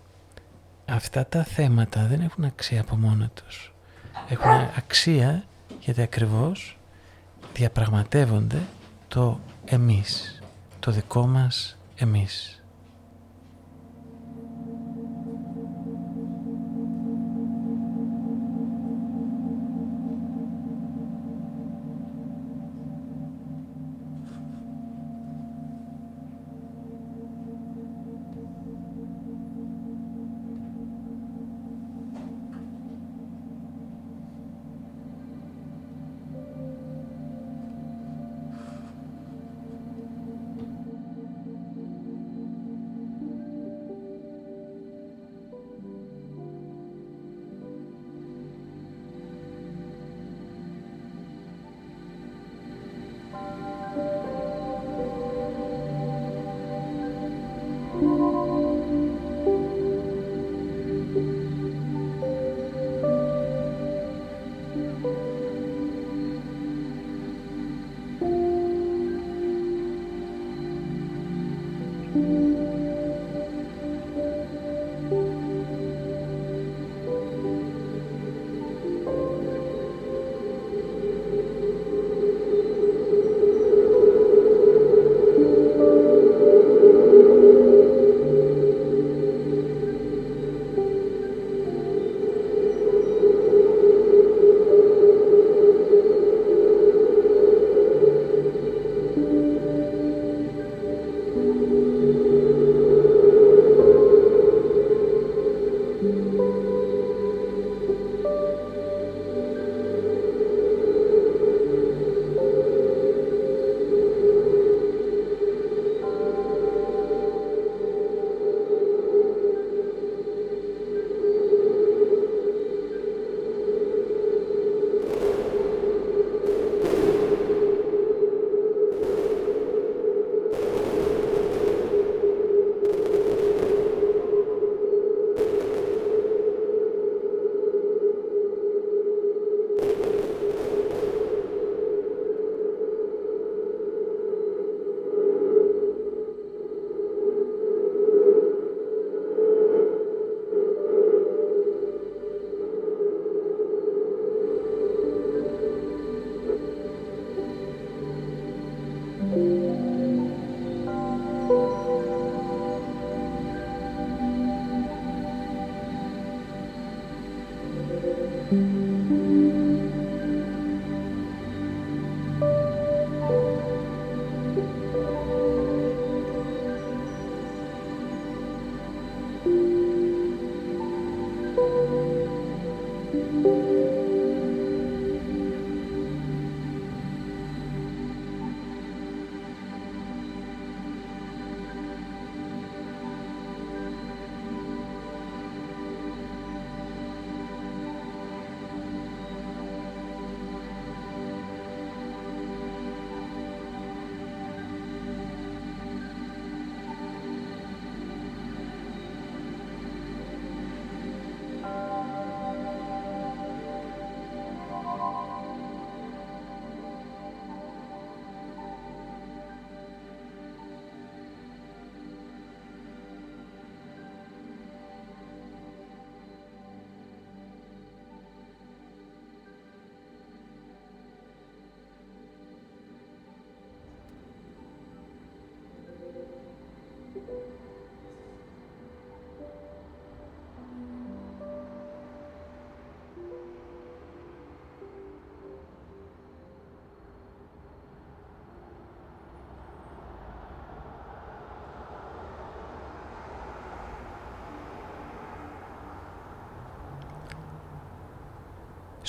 S1: αυτά τα θέματα δεν έχουν αξία από μόνα τους. Έχουν αξία γιατί ακριβώς διαπραγματεύονται το εμείς, το δικό μας εμείς.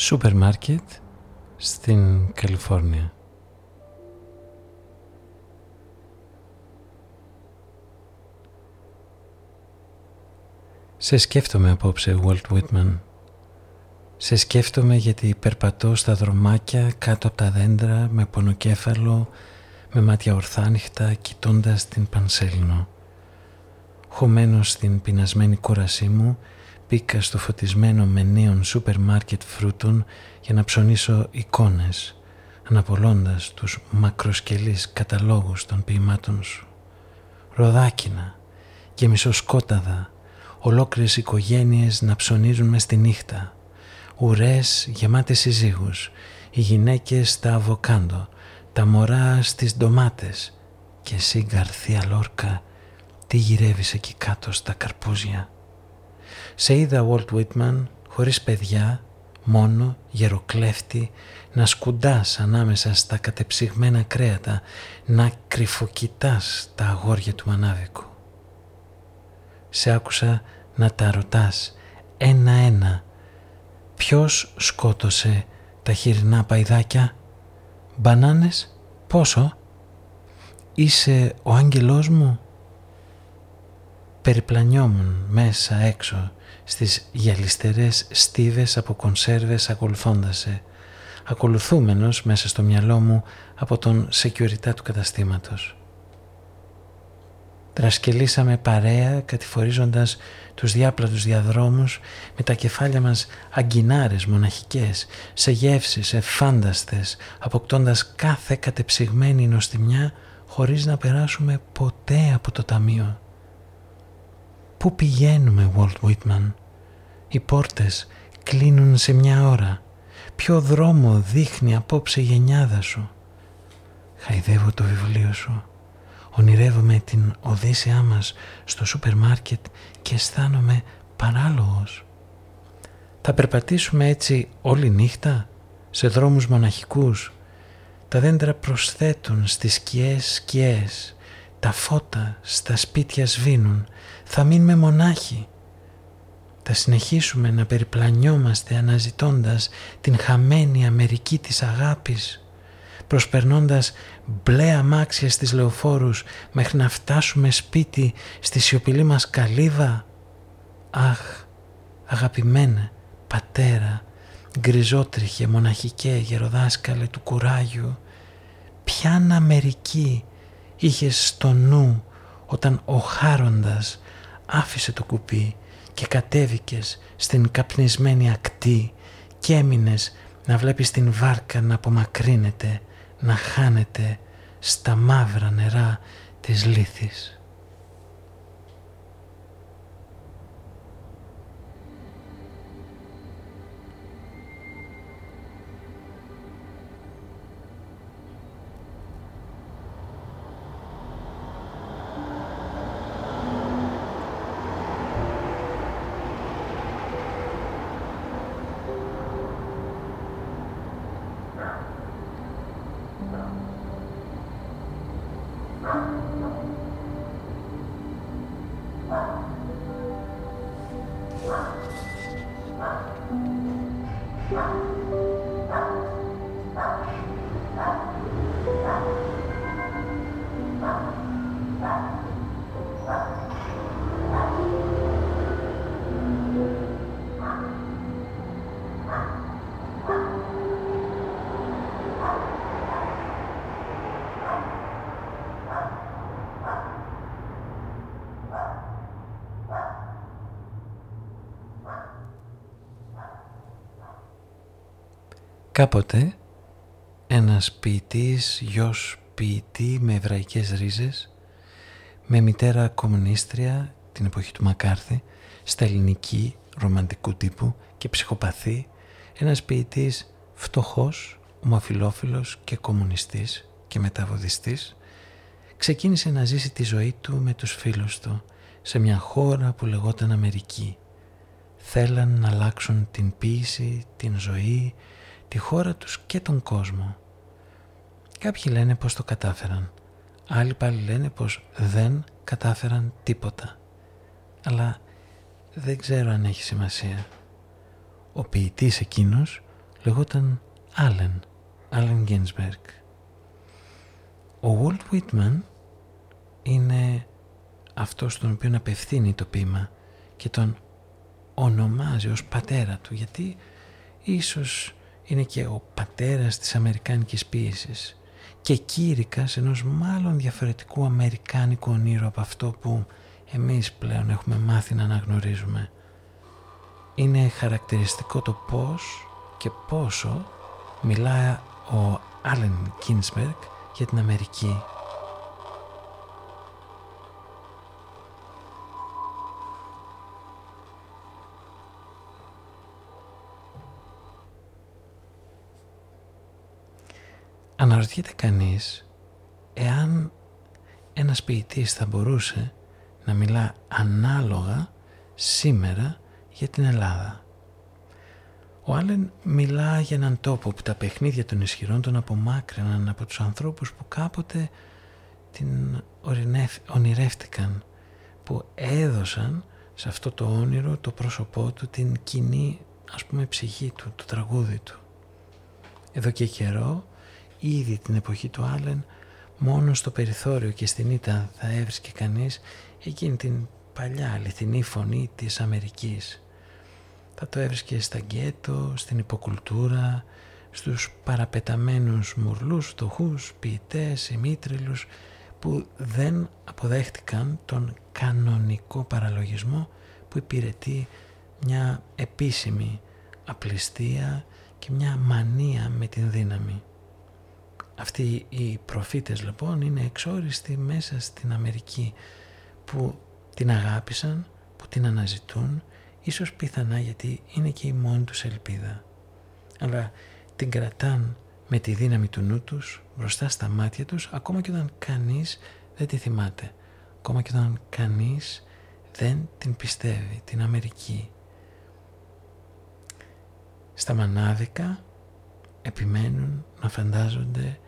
S1: Σούπερ μάρκετ στην Καλιφόρνια. Σε σκέφτομαι απόψε, Walt Whitman. Σε σκέφτομαι γιατί περπατώ στα δρομάκια κάτω από τα δέντρα με πονοκέφαλο, με μάτια ορθάνυχτα κοιτώντας την Πανσέλινο. Χωμένος στην πεινασμένη κούρασή μου Μπήκα στο φωτισμένο με νέων σούπερ μάρκετ φρούτων για να ψωνίσω εικόνες, αναπολώντας τους μακροσκελείς καταλόγους των ποιημάτων σου. Ροδάκινα και μισοσκόταδα, ολόκληρες οικογένειες να ψωνίζουν μες στη νύχτα, ουρές γεμάτες συζύγους, οι γυναίκες στα αβοκάντο, τα μωρά στις ντομάτες και εσύ Γκαρθία Λόρκα τι γυρεύεις εκεί κάτω στα καρπούζια. Σε είδα Walt Whitman χωρίς παιδιά, μόνο γεροκλέφτη, να σκουντάς ανάμεσα στα κατεψυγμένα κρέατα, να κρυφοκοιτάς τα αγόρια του μανάβικου. Σε άκουσα να τα ρωτάς ένα-ένα ποιος σκότωσε τα χοιρινά παϊδάκια, μπανάνες, πόσο, είσαι ο άγγελός μου; Περιπλανιόμουν μέσα έξω στις γυαλιστερές στίβες από κονσέρβες ακολουθώντας σε, ακολουθούμενος μέσα στο μυαλό μου από τον σεκιοριτά του καταστήματος. Τρασκελίσαμε παρέα κατηφορίζοντας τους διάπλατους διαδρόμους με τα κεφάλια μας αγκινάρες μοναχικές, σε γεύσεις εφάνταστες, αποκτώντας κάθε κατεψυγμένη νοστιμιά χωρίς να περάσουμε ποτέ από το ταμείο. Πού πηγαίνουμε, Walt Whitman; Οι πόρτες κλείνουν σε μια ώρα. Ποιο δρόμο δείχνει απόψε η γενιάδα σου; Χαϊδεύω το βιβλίο σου. Ονειρεύομαι την οδύσσεά μας στο σούπερ μάρκετ και αισθάνομαι παράλογος. Θα περπατήσουμε έτσι όλη νύχτα σε δρόμους μοναχικούς. Τα δέντρα προσθέτουν στις σκιές σκιές. Τα φώτα στα σπίτια σβήνουν θα μείνουμε μονάχοι. Θα συνεχίσουμε να περιπλανιόμαστε αναζητώντας την χαμένη Αμερική της αγάπης, προσπερνώντας μπλε αμάξια στις λεωφόρους μέχρι να φτάσουμε σπίτι στη σιωπηλή μας καλύβα. Αχ, αγαπημένε, πατέρα, γκριζότριχε, μοναχικέ, γεροδάσκαλε του κουράγιου, ποιαν Αμερική είχες στο νου όταν ο Χάροντας άφησε το κουπί και κατέβηκες στην καπνισμένη ακτή και έμεινες να βλέπεις την βάρκα να απομακρύνεται, να χάνεται στα μαύρα νερά της λύθης. Κάποτε ένας ποιητής, γιος ποιητή με εβραϊκές ρίζες, με μητέρα κομμουνίστρια την εποχή του Μακάρθη, στα ελληνική, ρομαντικού τύπου και ψυχοπαθή, ένας ποιητής φτωχός, ομοφιλόφιλος και κομμουνιστής και μεταβοδιστής, ξεκίνησε να ζήσει τη ζωή του με τους φίλους του σε μια χώρα που λεγόταν Αμερική. Θέλαν να αλλάξουν την ποίηση, την ζωή, τη χώρα τους και τον κόσμο. Κάποιοι λένε πως το κατάφεραν, άλλοι πάλι λένε πως δεν κατάφεραν τίποτα. Αλλά δεν ξέρω αν έχει σημασία. Ο ποιητής εκείνος λεγόταν Άλεν, Άλεν Ginsberg. Ο Walt Whitman είναι αυτός τον οποίο απευθύνει το ποίημα και τον ονομάζει ως πατέρα του γιατί ίσως είναι και ο πατέρας της αμερικάνικης ποίησης και κήρυκας ενός μάλλον διαφορετικού αμερικάνικου ονείρου από αυτό που εμείς πλέον έχουμε μάθει να αναγνωρίζουμε. Είναι χαρακτηριστικό το πώς και πόσο μιλάει ο Άλεν Κίνσμπεργκ για την Αμερική Αναρωτιέται κανείς εάν ένας ποιητής θα μπορούσε να μιλά ανάλογα σήμερα για την Ελλάδα. Ο Άλεν μιλά για έναν τόπο που τα παιχνίδια των ισχυρών τον απομάκρυναν από τους ανθρώπους που κάποτε την ονειρεύτηκαν, που έδωσαν σε αυτό το όνειρο το πρόσωπό του, την κοινή ας πούμε ψυχή του, το τραγούδι του. Εδώ και καιρό ήδη την εποχή του Άλεν μόνο στο περιθώριο και στην ήττα θα έβρισκε κανείς εκείνη την παλιά αληθινή φωνή της Αμερικής. Θα το έβρισκε στα γκέτο, στην υποκουλτούρα, στους παραπεταμένους μουρλούς, φτωχούς, ποιητές, ημίτριλους που δεν αποδέχτηκαν τον κανονικό παραλογισμό που υπηρετεί μια επίσημη απληστία και μια μανία με την δύναμη. Αυτοί οι προφήτες λοιπόν είναι εξόριστοι μέσα στην Αμερική που την αγάπησαν, που την αναζητούν, ίσως πιθανά γιατί είναι και η μόνη τους ελπίδα. Αλλά την κρατάν με τη δύναμη του νου τους μπροστά στα μάτια τους ακόμα και όταν κανείς δεν τη θυμάται. Ακόμα και όταν κανείς δεν την πιστεύει, την Αμερική. Στα μανάδικα επιμένουν να φαντάζονται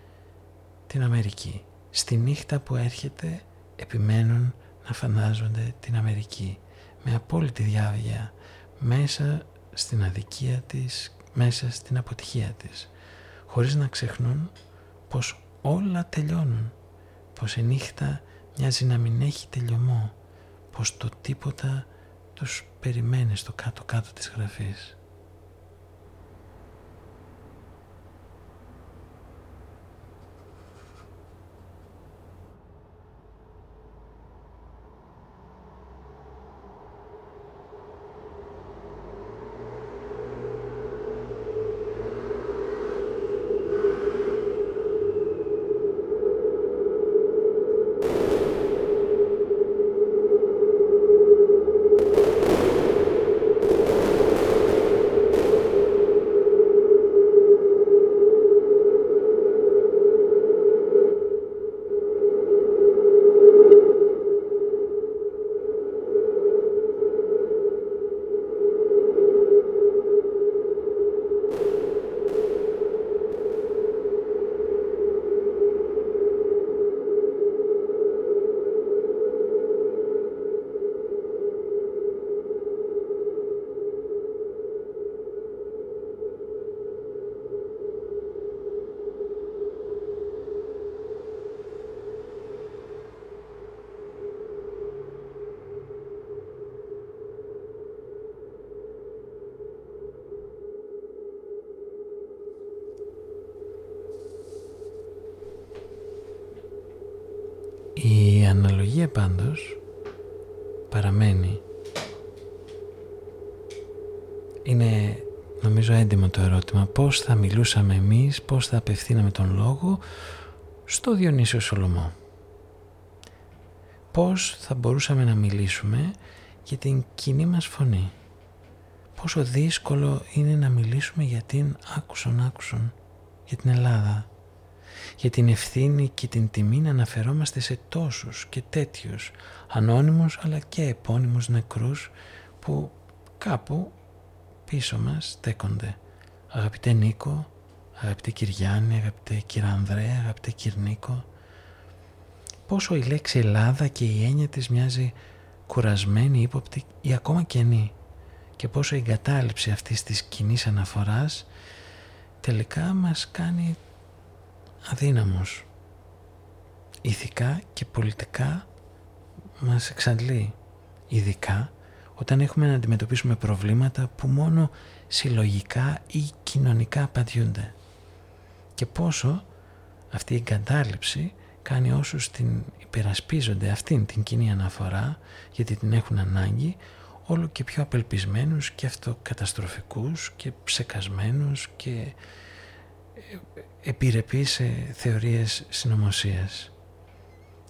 S1: την Αμερική. Στη νύχτα που έρχεται επιμένουν να φαντάζονται την Αμερική με απόλυτη διάβια μέσα στην αδικία της, μέσα στην αποτυχία της χωρίς να ξεχνούν πως όλα τελειώνουν πως η νύχτα μοιάζει να μην έχει τελειωμό πως το τίποτα τους περιμένει στο κάτω-κάτω της γραφής. Πώς θα μιλούσαμε εμείς, πώς θα απευθύναμε τον λόγο στο Διονύσιο Σολομό. Πώς θα μπορούσαμε να μιλήσουμε για την κοινή μας φωνή. Πόσο δύσκολο είναι να μιλήσουμε για την άκουσον άκουσον, για την Ελλάδα. Για την ευθύνη και την τιμή να αναφερόμαστε σε τόσους και τέτοιους ανώνυμους αλλά και επώνυμους νεκρούς που κάπου πίσω μας στέκονται. Αγαπητέ Νίκο, αγαπητέ Κυριάννη, αγαπητέ Κυρανδρέα, αγαπητέ Κυρνίκο. Πόσο η λέξη Ελλάδα και η έννοια της μοιάζει κουρασμένη, ύποπτη ή ακόμα κενή και πόσο η εγκατάλειψη αυτής της κοινή αναφοράς τελικά μας κάνει αδύναμους. Ηθικά και πολιτικά μας εξαντλεί, ειδικά όταν έχουμε να αντιμετωπίσουμε προβλήματα που μόνο συλλογικά ή κοινωνικά απαντιούνται. Και πόσο αυτή η εγκατάλειψη κάνει όσους την υπερασπίζονται αυτήν την κοινή αναφορά γιατί την έχουν ανάγκη όλο και πιο απελπισμένους και αυτοκαταστροφικούς και ψεκασμένους και ε, επιρρεπείς σε θεωρίες συνωμοσίας.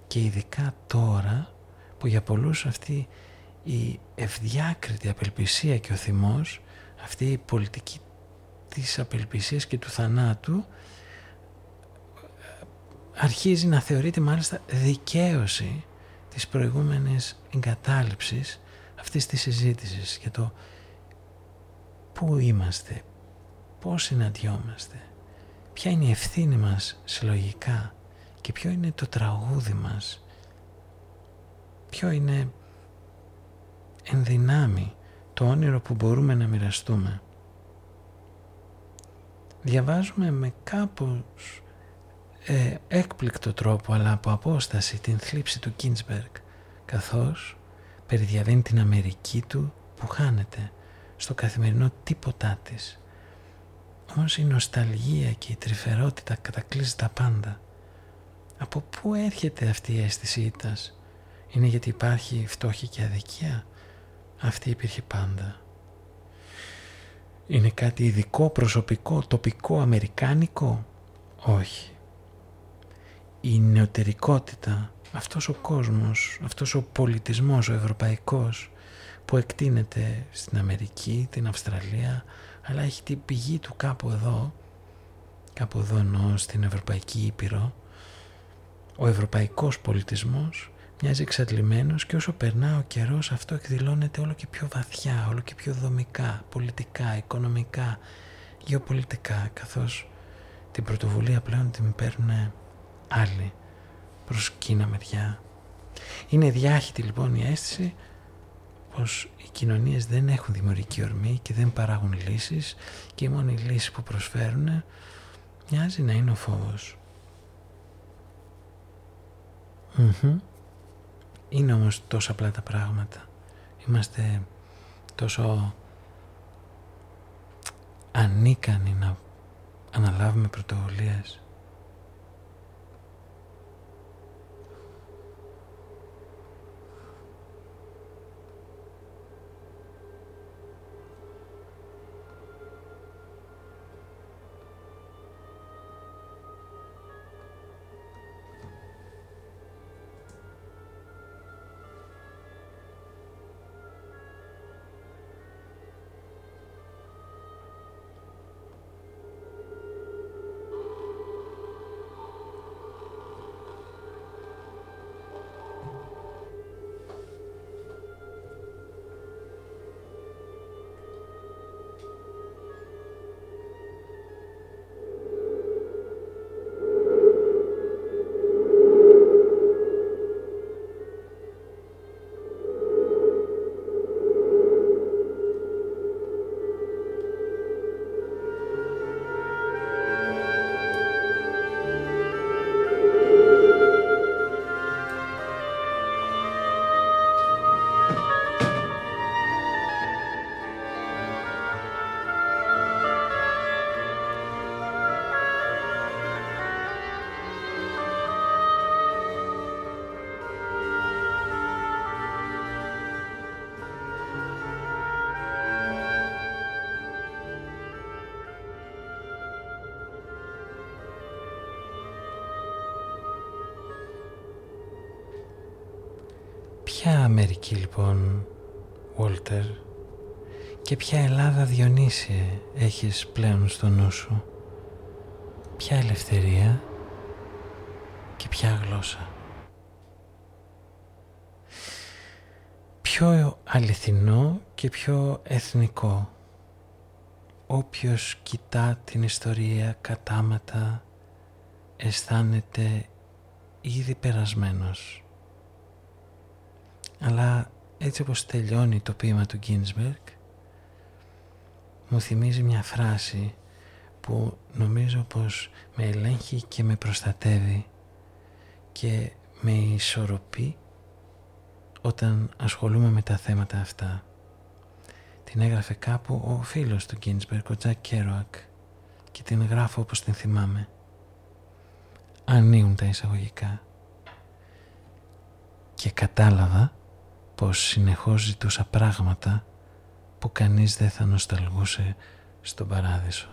S1: Και ειδικά τώρα που για πολλούς αυτή η ευδιάκριτη απελπισία και ο θυμός, αυτή η πολιτική της απελπισίας και του θανάτου αρχίζει να θεωρείται μάλιστα δικαίωση της προηγούμενης εγκατάλειψης αυτής της συζήτησης για το πού είμαστε, πώς συναντιόμαστε, ποια είναι η ευθύνη μας συλλογικά και ποιο είναι το τραγούδι μας, ποιο είναι ενδυνάμει το όνειρο που μπορούμε να μοιραστούμε. Διαβάζουμε με κάπως ε, έκπληκτο τρόπο αλλά από απόσταση την θλίψη του Κίνσμπεργκ καθώς περιδιαβαίνει την Αμερική του που χάνεται στο καθημερινό τίποτά της. Όμως η νοσταλγία και η τρυφερότητα κατακλείζει τα πάντα. Από πού έρχεται αυτή η αίσθηση ήττας; Είναι γιατί υπάρχει φτώχεια και αδικία; Αυτή υπήρχε πάντα. Είναι κάτι ειδικό, προσωπικό, τοπικό, αμερικάνικο; Όχι. Η νεωτερικότητα, αυτός ο κόσμος, αυτός ο πολιτισμός, ο ευρωπαϊκός που εκτείνεται στην Αμερική, την Αυστραλία, αλλά έχει την πηγή του κάπου εδώ, κάπου εδώ εννοώ στην Ευρωπαϊκή Ήπειρο, ο ευρωπαϊκός πολιτισμός μοιάζει εξαντλημένος και όσο περνά ο καιρός αυτό εκδηλώνεται όλο και πιο βαθιά, όλο και πιο δομικά, πολιτικά, οικονομικά, γεωπολιτικά, καθώς την πρωτοβουλία πλέον την παίρνουν άλλοι προς Κίνα μεριά. Είναι διάχυτη λοιπόν η αίσθηση πως οι κοινωνίες δεν έχουν δημιουργική ορμή και δεν παράγουν λύσεις και η μόνη λύση που προσφέρουν μοιάζει να είναι ο φόβος. Είναι όμως τόσο απλά τα πράγματα. Είμαστε τόσο ανίκανοι να αναλάβουμε πρωτοβουλίες. Ποια Αμερική λοιπόν, Walter, και ποια Ελλάδα Διονύσιε έχεις πλέον στο νου σου; Ποια ελευθερία και ποια γλώσσα; Πιο αληθινό και πιο εθνικό; Όποιος κοιτά την ιστορία κατάματα αισθάνεται ήδη περασμένος. Αλλά έτσι όπως τελειώνει το ποίημα του Γκίνσμπεργκ μου θυμίζει μια φράση που νομίζω πως με ελέγχει και με προστατεύει και με ισορροπεί όταν ασχολούμαι με τα θέματα αυτά. Την έγραφε κάπου ο φίλος του Γκίνσμπεργκ, ο Τζακ Κέροακ και την γράφω όπως την θυμάμαι. Ανοίγουν τα εισαγωγικά. Και κατάλαβα πως συνεχώς ζητούσα πράγματα που κανείς δεν θα νοσταλγούσε στον παράδεισο.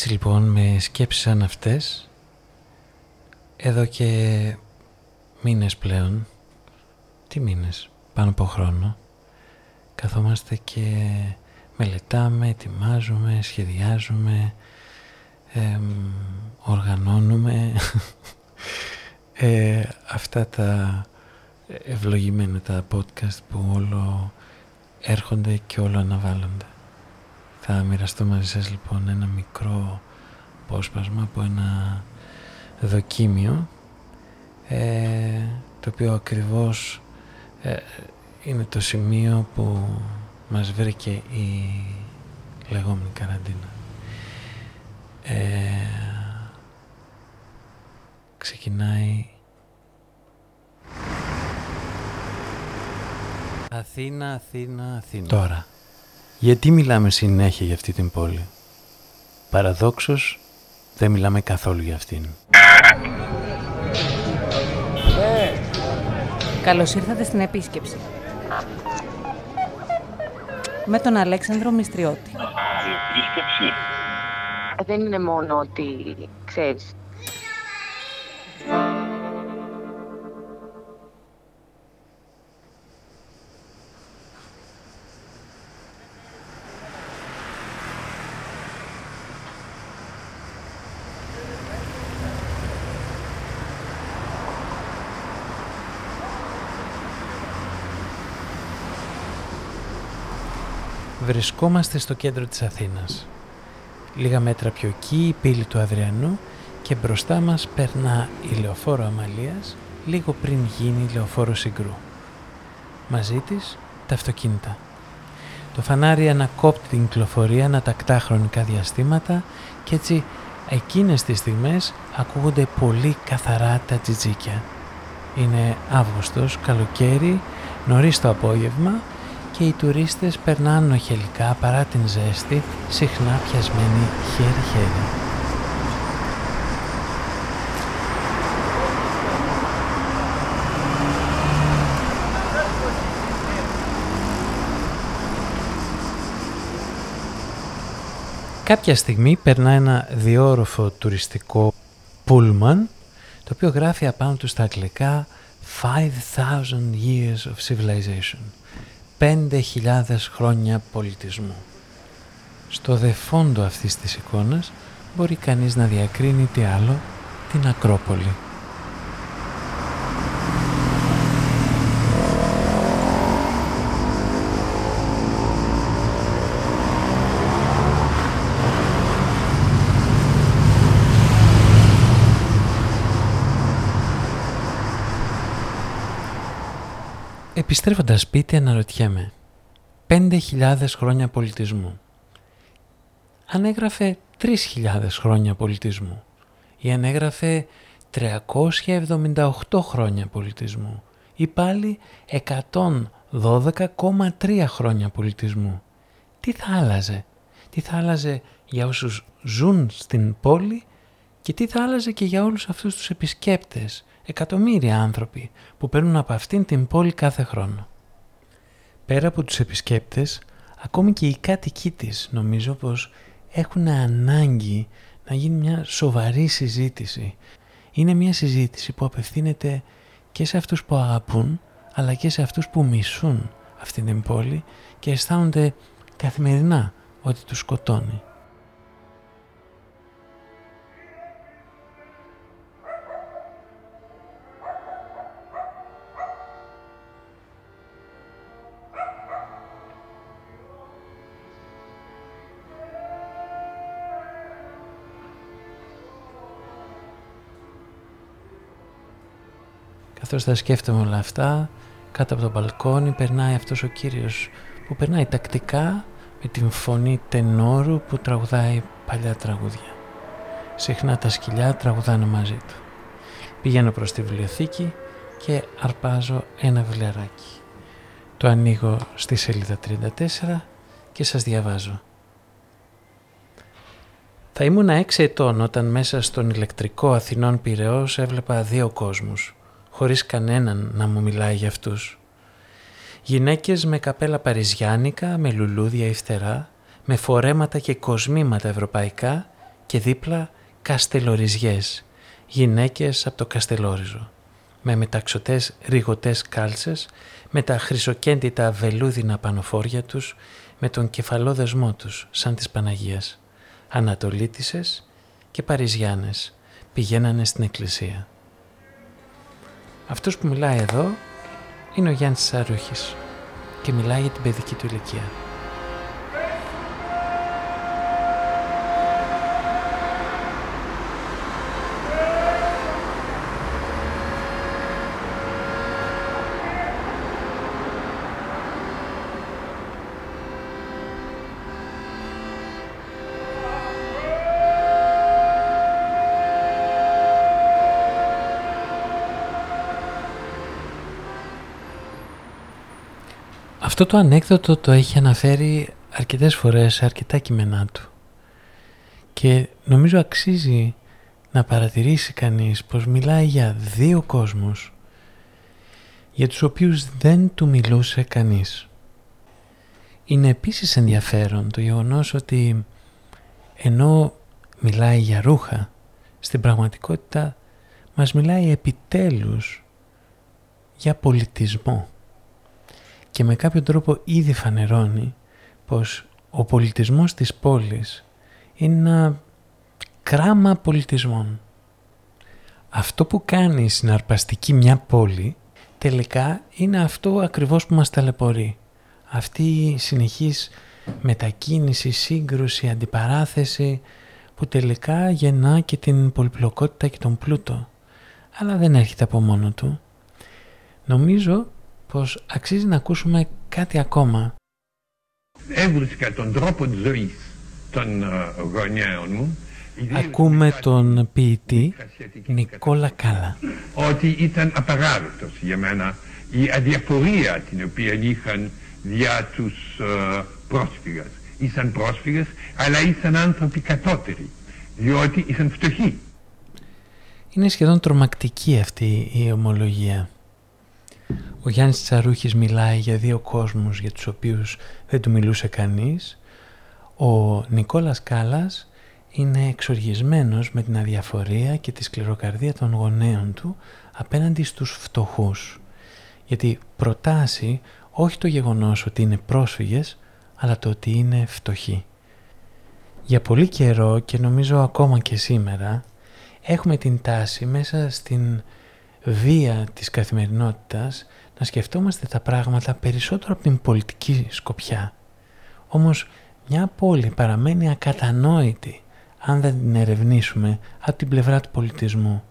S1: Έτσι λοιπόν με σκέψεις σαν αυτές εδώ και μήνες πλέον τι μήνες πάνω από χρόνο καθόμαστε και μελετάμε, ετοιμάζουμε, σχεδιάζουμε οργανώνουμε ε, αυτά τα ευλογημένα τα podcast που όλο έρχονται και όλο αναβάλλονται. Θα μοιραστώ μαζί σας λοιπόν ένα μικρό απόσπασμα από ένα δοκίμιο ε, το οποίο ακριβώς ε, είναι το σημείο που μας βρήκε η λεγόμενη καραντίνα. Ε, ξεκινάει Αθήνα, Αθήνα, Αθήνα. Τώρα. Γιατί μιλάμε συνέχεια για αυτή την πόλη; Παραδόξως δεν μιλάμε καθόλου για αυτήν.
S10: Καλώς ήρθατε στην επίσκεψη. Με τον Αλέξανδρο Μιστριώτη.
S11: Επίσκεψη. Δεν είναι μόνο ότι, ξέρεις,
S1: Βρισκόμαστε στο κέντρο της Αθήνας. Λίγα μέτρα πιο εκεί η πύλη του Αδριανού και μπροστά μας περνά η λεωφόρο Αμαλίας λίγο πριν γίνει η λεωφόρο Συγκρού. Μαζί της τα αυτοκίνητα. Το φανάρι ανακόπτει την κυκλοφορία ανατακτά χρονικά διαστήματα και έτσι εκείνες τις στιγμές ακούγονται πολύ καθαρά τα τζιτζίκια. Είναι Αύγουστος, καλοκαίρι, νωρίς το απόγευμα και οι τουρίστες περνάνε νοχελικά παρά την ζέστη, συχνά πιασμένοι χέρι-χέρι. Κάποια στιγμή περνά ένα διόροφο τουριστικό πούλμαν το οποίο γράφει απάνω του στα αγγλικά 5,000 years of civilization 5.000 χρόνια πολιτισμού. Στο δεφόντο αυτής της εικόνας μπορεί κανείς να διακρίνει τι άλλο την Ακρόπολη. Επιστρέφοντας σπίτι αναρωτιέμαι 5.000 χρόνια πολιτισμού αν έγραφε 3.000 χρόνια πολιτισμού ή αν έγραφε 378 χρόνια πολιτισμού ή πάλι 112,3 χρόνια πολιτισμού. Τι θα άλλαζε; Τι θα άλλαζε για όσους ζουν στην πόλη και τι θα άλλαζε και για όλους αυτούς τους επισκέπτες; Εκατομμύρια άνθρωποι που παίρνουν από αυτήν την πόλη κάθε χρόνο. Πέρα από τους επισκέπτες, ακόμη και οι κάτοικοί της νομίζω πως έχουν ανάγκη να γίνει μια σοβαρή συζήτηση. Είναι μια συζήτηση που απευθύνεται και σε αυτούς που αγαπούν, αλλά και σε αυτούς που μισούν αυτήν την πόλη και αισθάνονται καθημερινά ότι τους σκοτώνει. Καθώς θα σκέφτομαι όλα αυτά, κάτω από το μπαλκόνι περνάει αυτός ο κύριος που περνάει τακτικά με την φωνή τενόρου που τραγουδάει παλιά τραγούδια. Συχνά τα σκυλιά τραγουδάνε μαζί του. Πηγαίνω προς τη βιβλιοθήκη και αρπάζω ένα βιβλιαράκι. Το ανοίγω στη σελίδα 34 και σας διαβάζω. Θα ήμουν έξι ετών όταν μέσα στον ηλεκτρικό Αθηνών Πυραιός έβλεπα δύο κόσμους χωρίς κανέναν να μου μιλάει για αυτούς. Γυναίκες με καπέλα παριζιάνικα, με λουλούδια υφτερά, με φορέματα και κοσμήματα ευρωπαϊκά και δίπλα καστελοριζιές, γυναίκες από το καστελόριζο, με μεταξωτές ρηγωτές κάλτσες, με τα χρυσοκέντητα βελούδινα πανοφόρια τους, με τον κεφαλόδεσμό τους σαν της Παναγίας. Ανατολίτισες και Παριζιάνες πηγαίνανε στην εκκλησία. Αυτός που μιλάει εδώ είναι ο Γιάννης Σαρούχης και μιλάει για την παιδική του ηλικία. Αυτό το ανέκδοτο το έχει αναφέρει αρκετές φορές σε αρκετά κείμενά του και νομίζω αξίζει να παρατηρήσει κανείς πως μιλάει για δύο κόσμους για τους οποίους δεν του μιλούσε κανείς. Είναι επίσης ενδιαφέρον το γεγονός ότι ενώ μιλάει για ρούχα, στην πραγματικότητα μας μιλάει επιτέλους για πολιτισμό και με κάποιο τρόπο ήδη φανερώνει πως ο πολιτισμός της πόλης είναι ένα κράμα πολιτισμών. Αυτό που κάνει συναρπαστική μια πόλη τελικά είναι αυτό ακριβώς που μας ταλαιπωρεί. Αυτή η συνεχής μετακίνηση, σύγκρουση, αντιπαράθεση που τελικά γεννά και την πολυπλοκότητα και τον πλούτο. Αλλά δεν έρχεται από μόνο του. Νομίζω πως αξίζει να ακούσουμε κάτι ακόμα.
S12: Έβρισκα τον τρόπο ζωής των ε, γονέων μου
S1: Ακούμε τον ποιητή Νικόλα Κάλα.
S12: Ότι ήταν απαράδεκτος για μένα η αδιαφορία την οποία είχαν για τους ε, πρόσφυγες. Ήσαν πρόσφυγες, αλλά ήσαν άνθρωποι κατώτεροι, διότι ήσαν φτωχοί.
S1: Είναι σχεδόν τρομακτική αυτή η ομολογία. Ο Γιάννης Τσαρούχης μιλάει για δύο κόσμους για τους οποίους δεν του μιλούσε κανείς. Ο Νικόλας Κάλας είναι εξοργισμένος με την αδιαφορία και τη σκληροκαρδία των γονέων του απέναντι στους φτωχούς. Γιατί προτάσει όχι το γεγονός ότι είναι πρόσφυγες, αλλά το ότι είναι φτωχοί. Για πολύ καιρό και νομίζω ακόμα και σήμερα έχουμε την τάση μέσα στην βία της καθημερινότητας να σκεφτόμαστε τα πράγματα περισσότερο από την πολιτική σκοπιά. Όμως μια πόλη παραμένει ακατανόητη αν δεν την ερευνήσουμε από την πλευρά του πολιτισμού.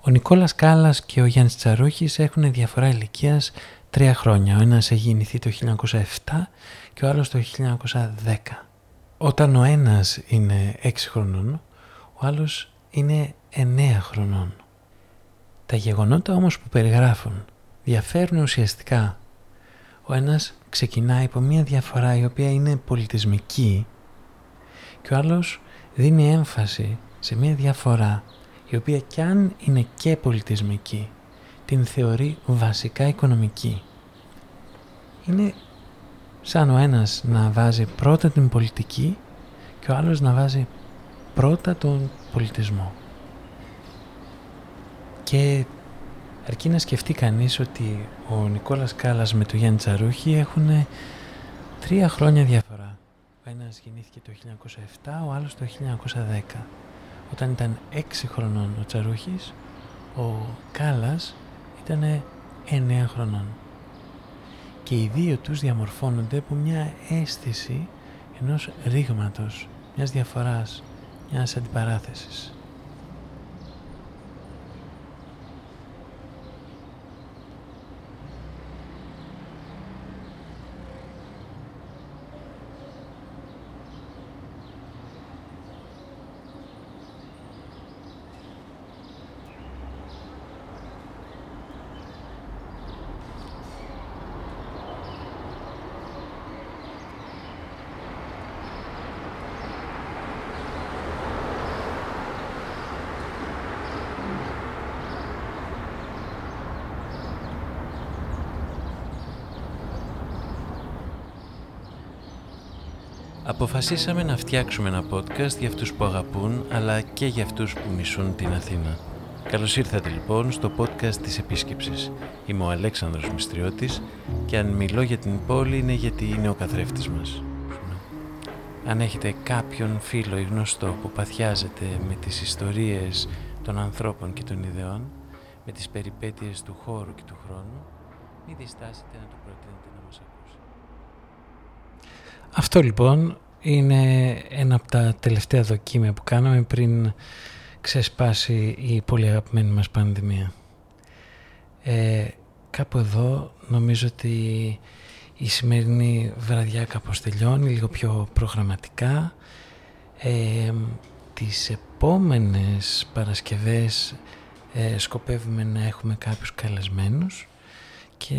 S1: Ο Νικόλας Κάλλας και ο Γιάννης Τσαρούχης έχουν διαφορά ηλικίας τρία χρόνια. Ο ένας έχει γεννηθεί το 1907 και ο άλλος το 1910. Όταν ο ένας είναι 6 χρονών, ο άλλος είναι 9 χρονών. Τα γεγονότα όμως που περιγράφουν διαφέρουν ουσιαστικά. Ο ένας ξεκινάει από μια διαφορά η οποία είναι πολιτισμική και ο άλλος δίνει έμφαση σε μια διαφορά η οποία κι αν είναι και πολιτισμική την θεωρεί βασικά οικονομική. Είναι σαν ο ένας να βάζει πρώτα την πολιτική και ο άλλος να βάζει πρώτα τον πολιτισμό. Και αρκεί να σκεφτεί κανείς ότι ο Νικόλας Κάλλας με τον Γιάννη Τσαρούχη έχουν τρία χρόνια διαφορά. Ο ένας γεννήθηκε το 1907, ο άλλος το 1910. Όταν ήταν έξι χρονών ο Τσαρούχης, ο Κάλλας ήταν 9 χρονών. Και οι δύο τους διαμορφώνονται από μια αίσθηση ενός ρήγματος, μιας διαφοράς, μιας αντιπαράθεσης. Αποφασίσαμε να φτιάξουμε ένα podcast για αυτούς που αγαπούν αλλά και για αυτούς που μισούν την Αθήνα. Καλώς ήρθατε λοιπόν στο podcast της επίσκεψης. Είμαι ο Αλέξανδρος Μιστριώτης και αν μιλώ για την πόλη είναι γιατί είναι ο καθρέφτης μας. Αν έχετε κάποιον φίλο ή γνωστό που παθιάζεται με τις ιστορίες των ανθρώπων και των ιδεών, με τις περιπέτειες του χώρου και του χρόνου, μην διστάσετε να του προτείνετε να μας ακούσει. Αυτό λοιπόν είναι ένα από τα τελευταία δοκίμια που κάναμε πριν ξεσπάσει η πολύ αγαπημένη μας πανδημία. Ε, κάπου εδώ νομίζω ότι η σημερινή βραδιά κάπως τελειώνει, λίγο πιο προγραμματικά. Ε, τις επόμενες Παρασκευές ε, σκοπεύουμε να έχουμε κάποιους καλεσμένους και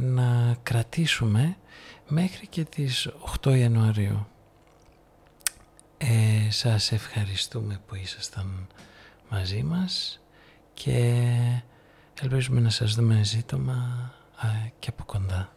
S1: να κρατήσουμε μέχρι και τις 8 Ιανουαρίου. Ε, σας ευχαριστούμε που ήσασταν μαζί μας και ελπίζουμε να σας δούμε ζήτημα και από κοντά.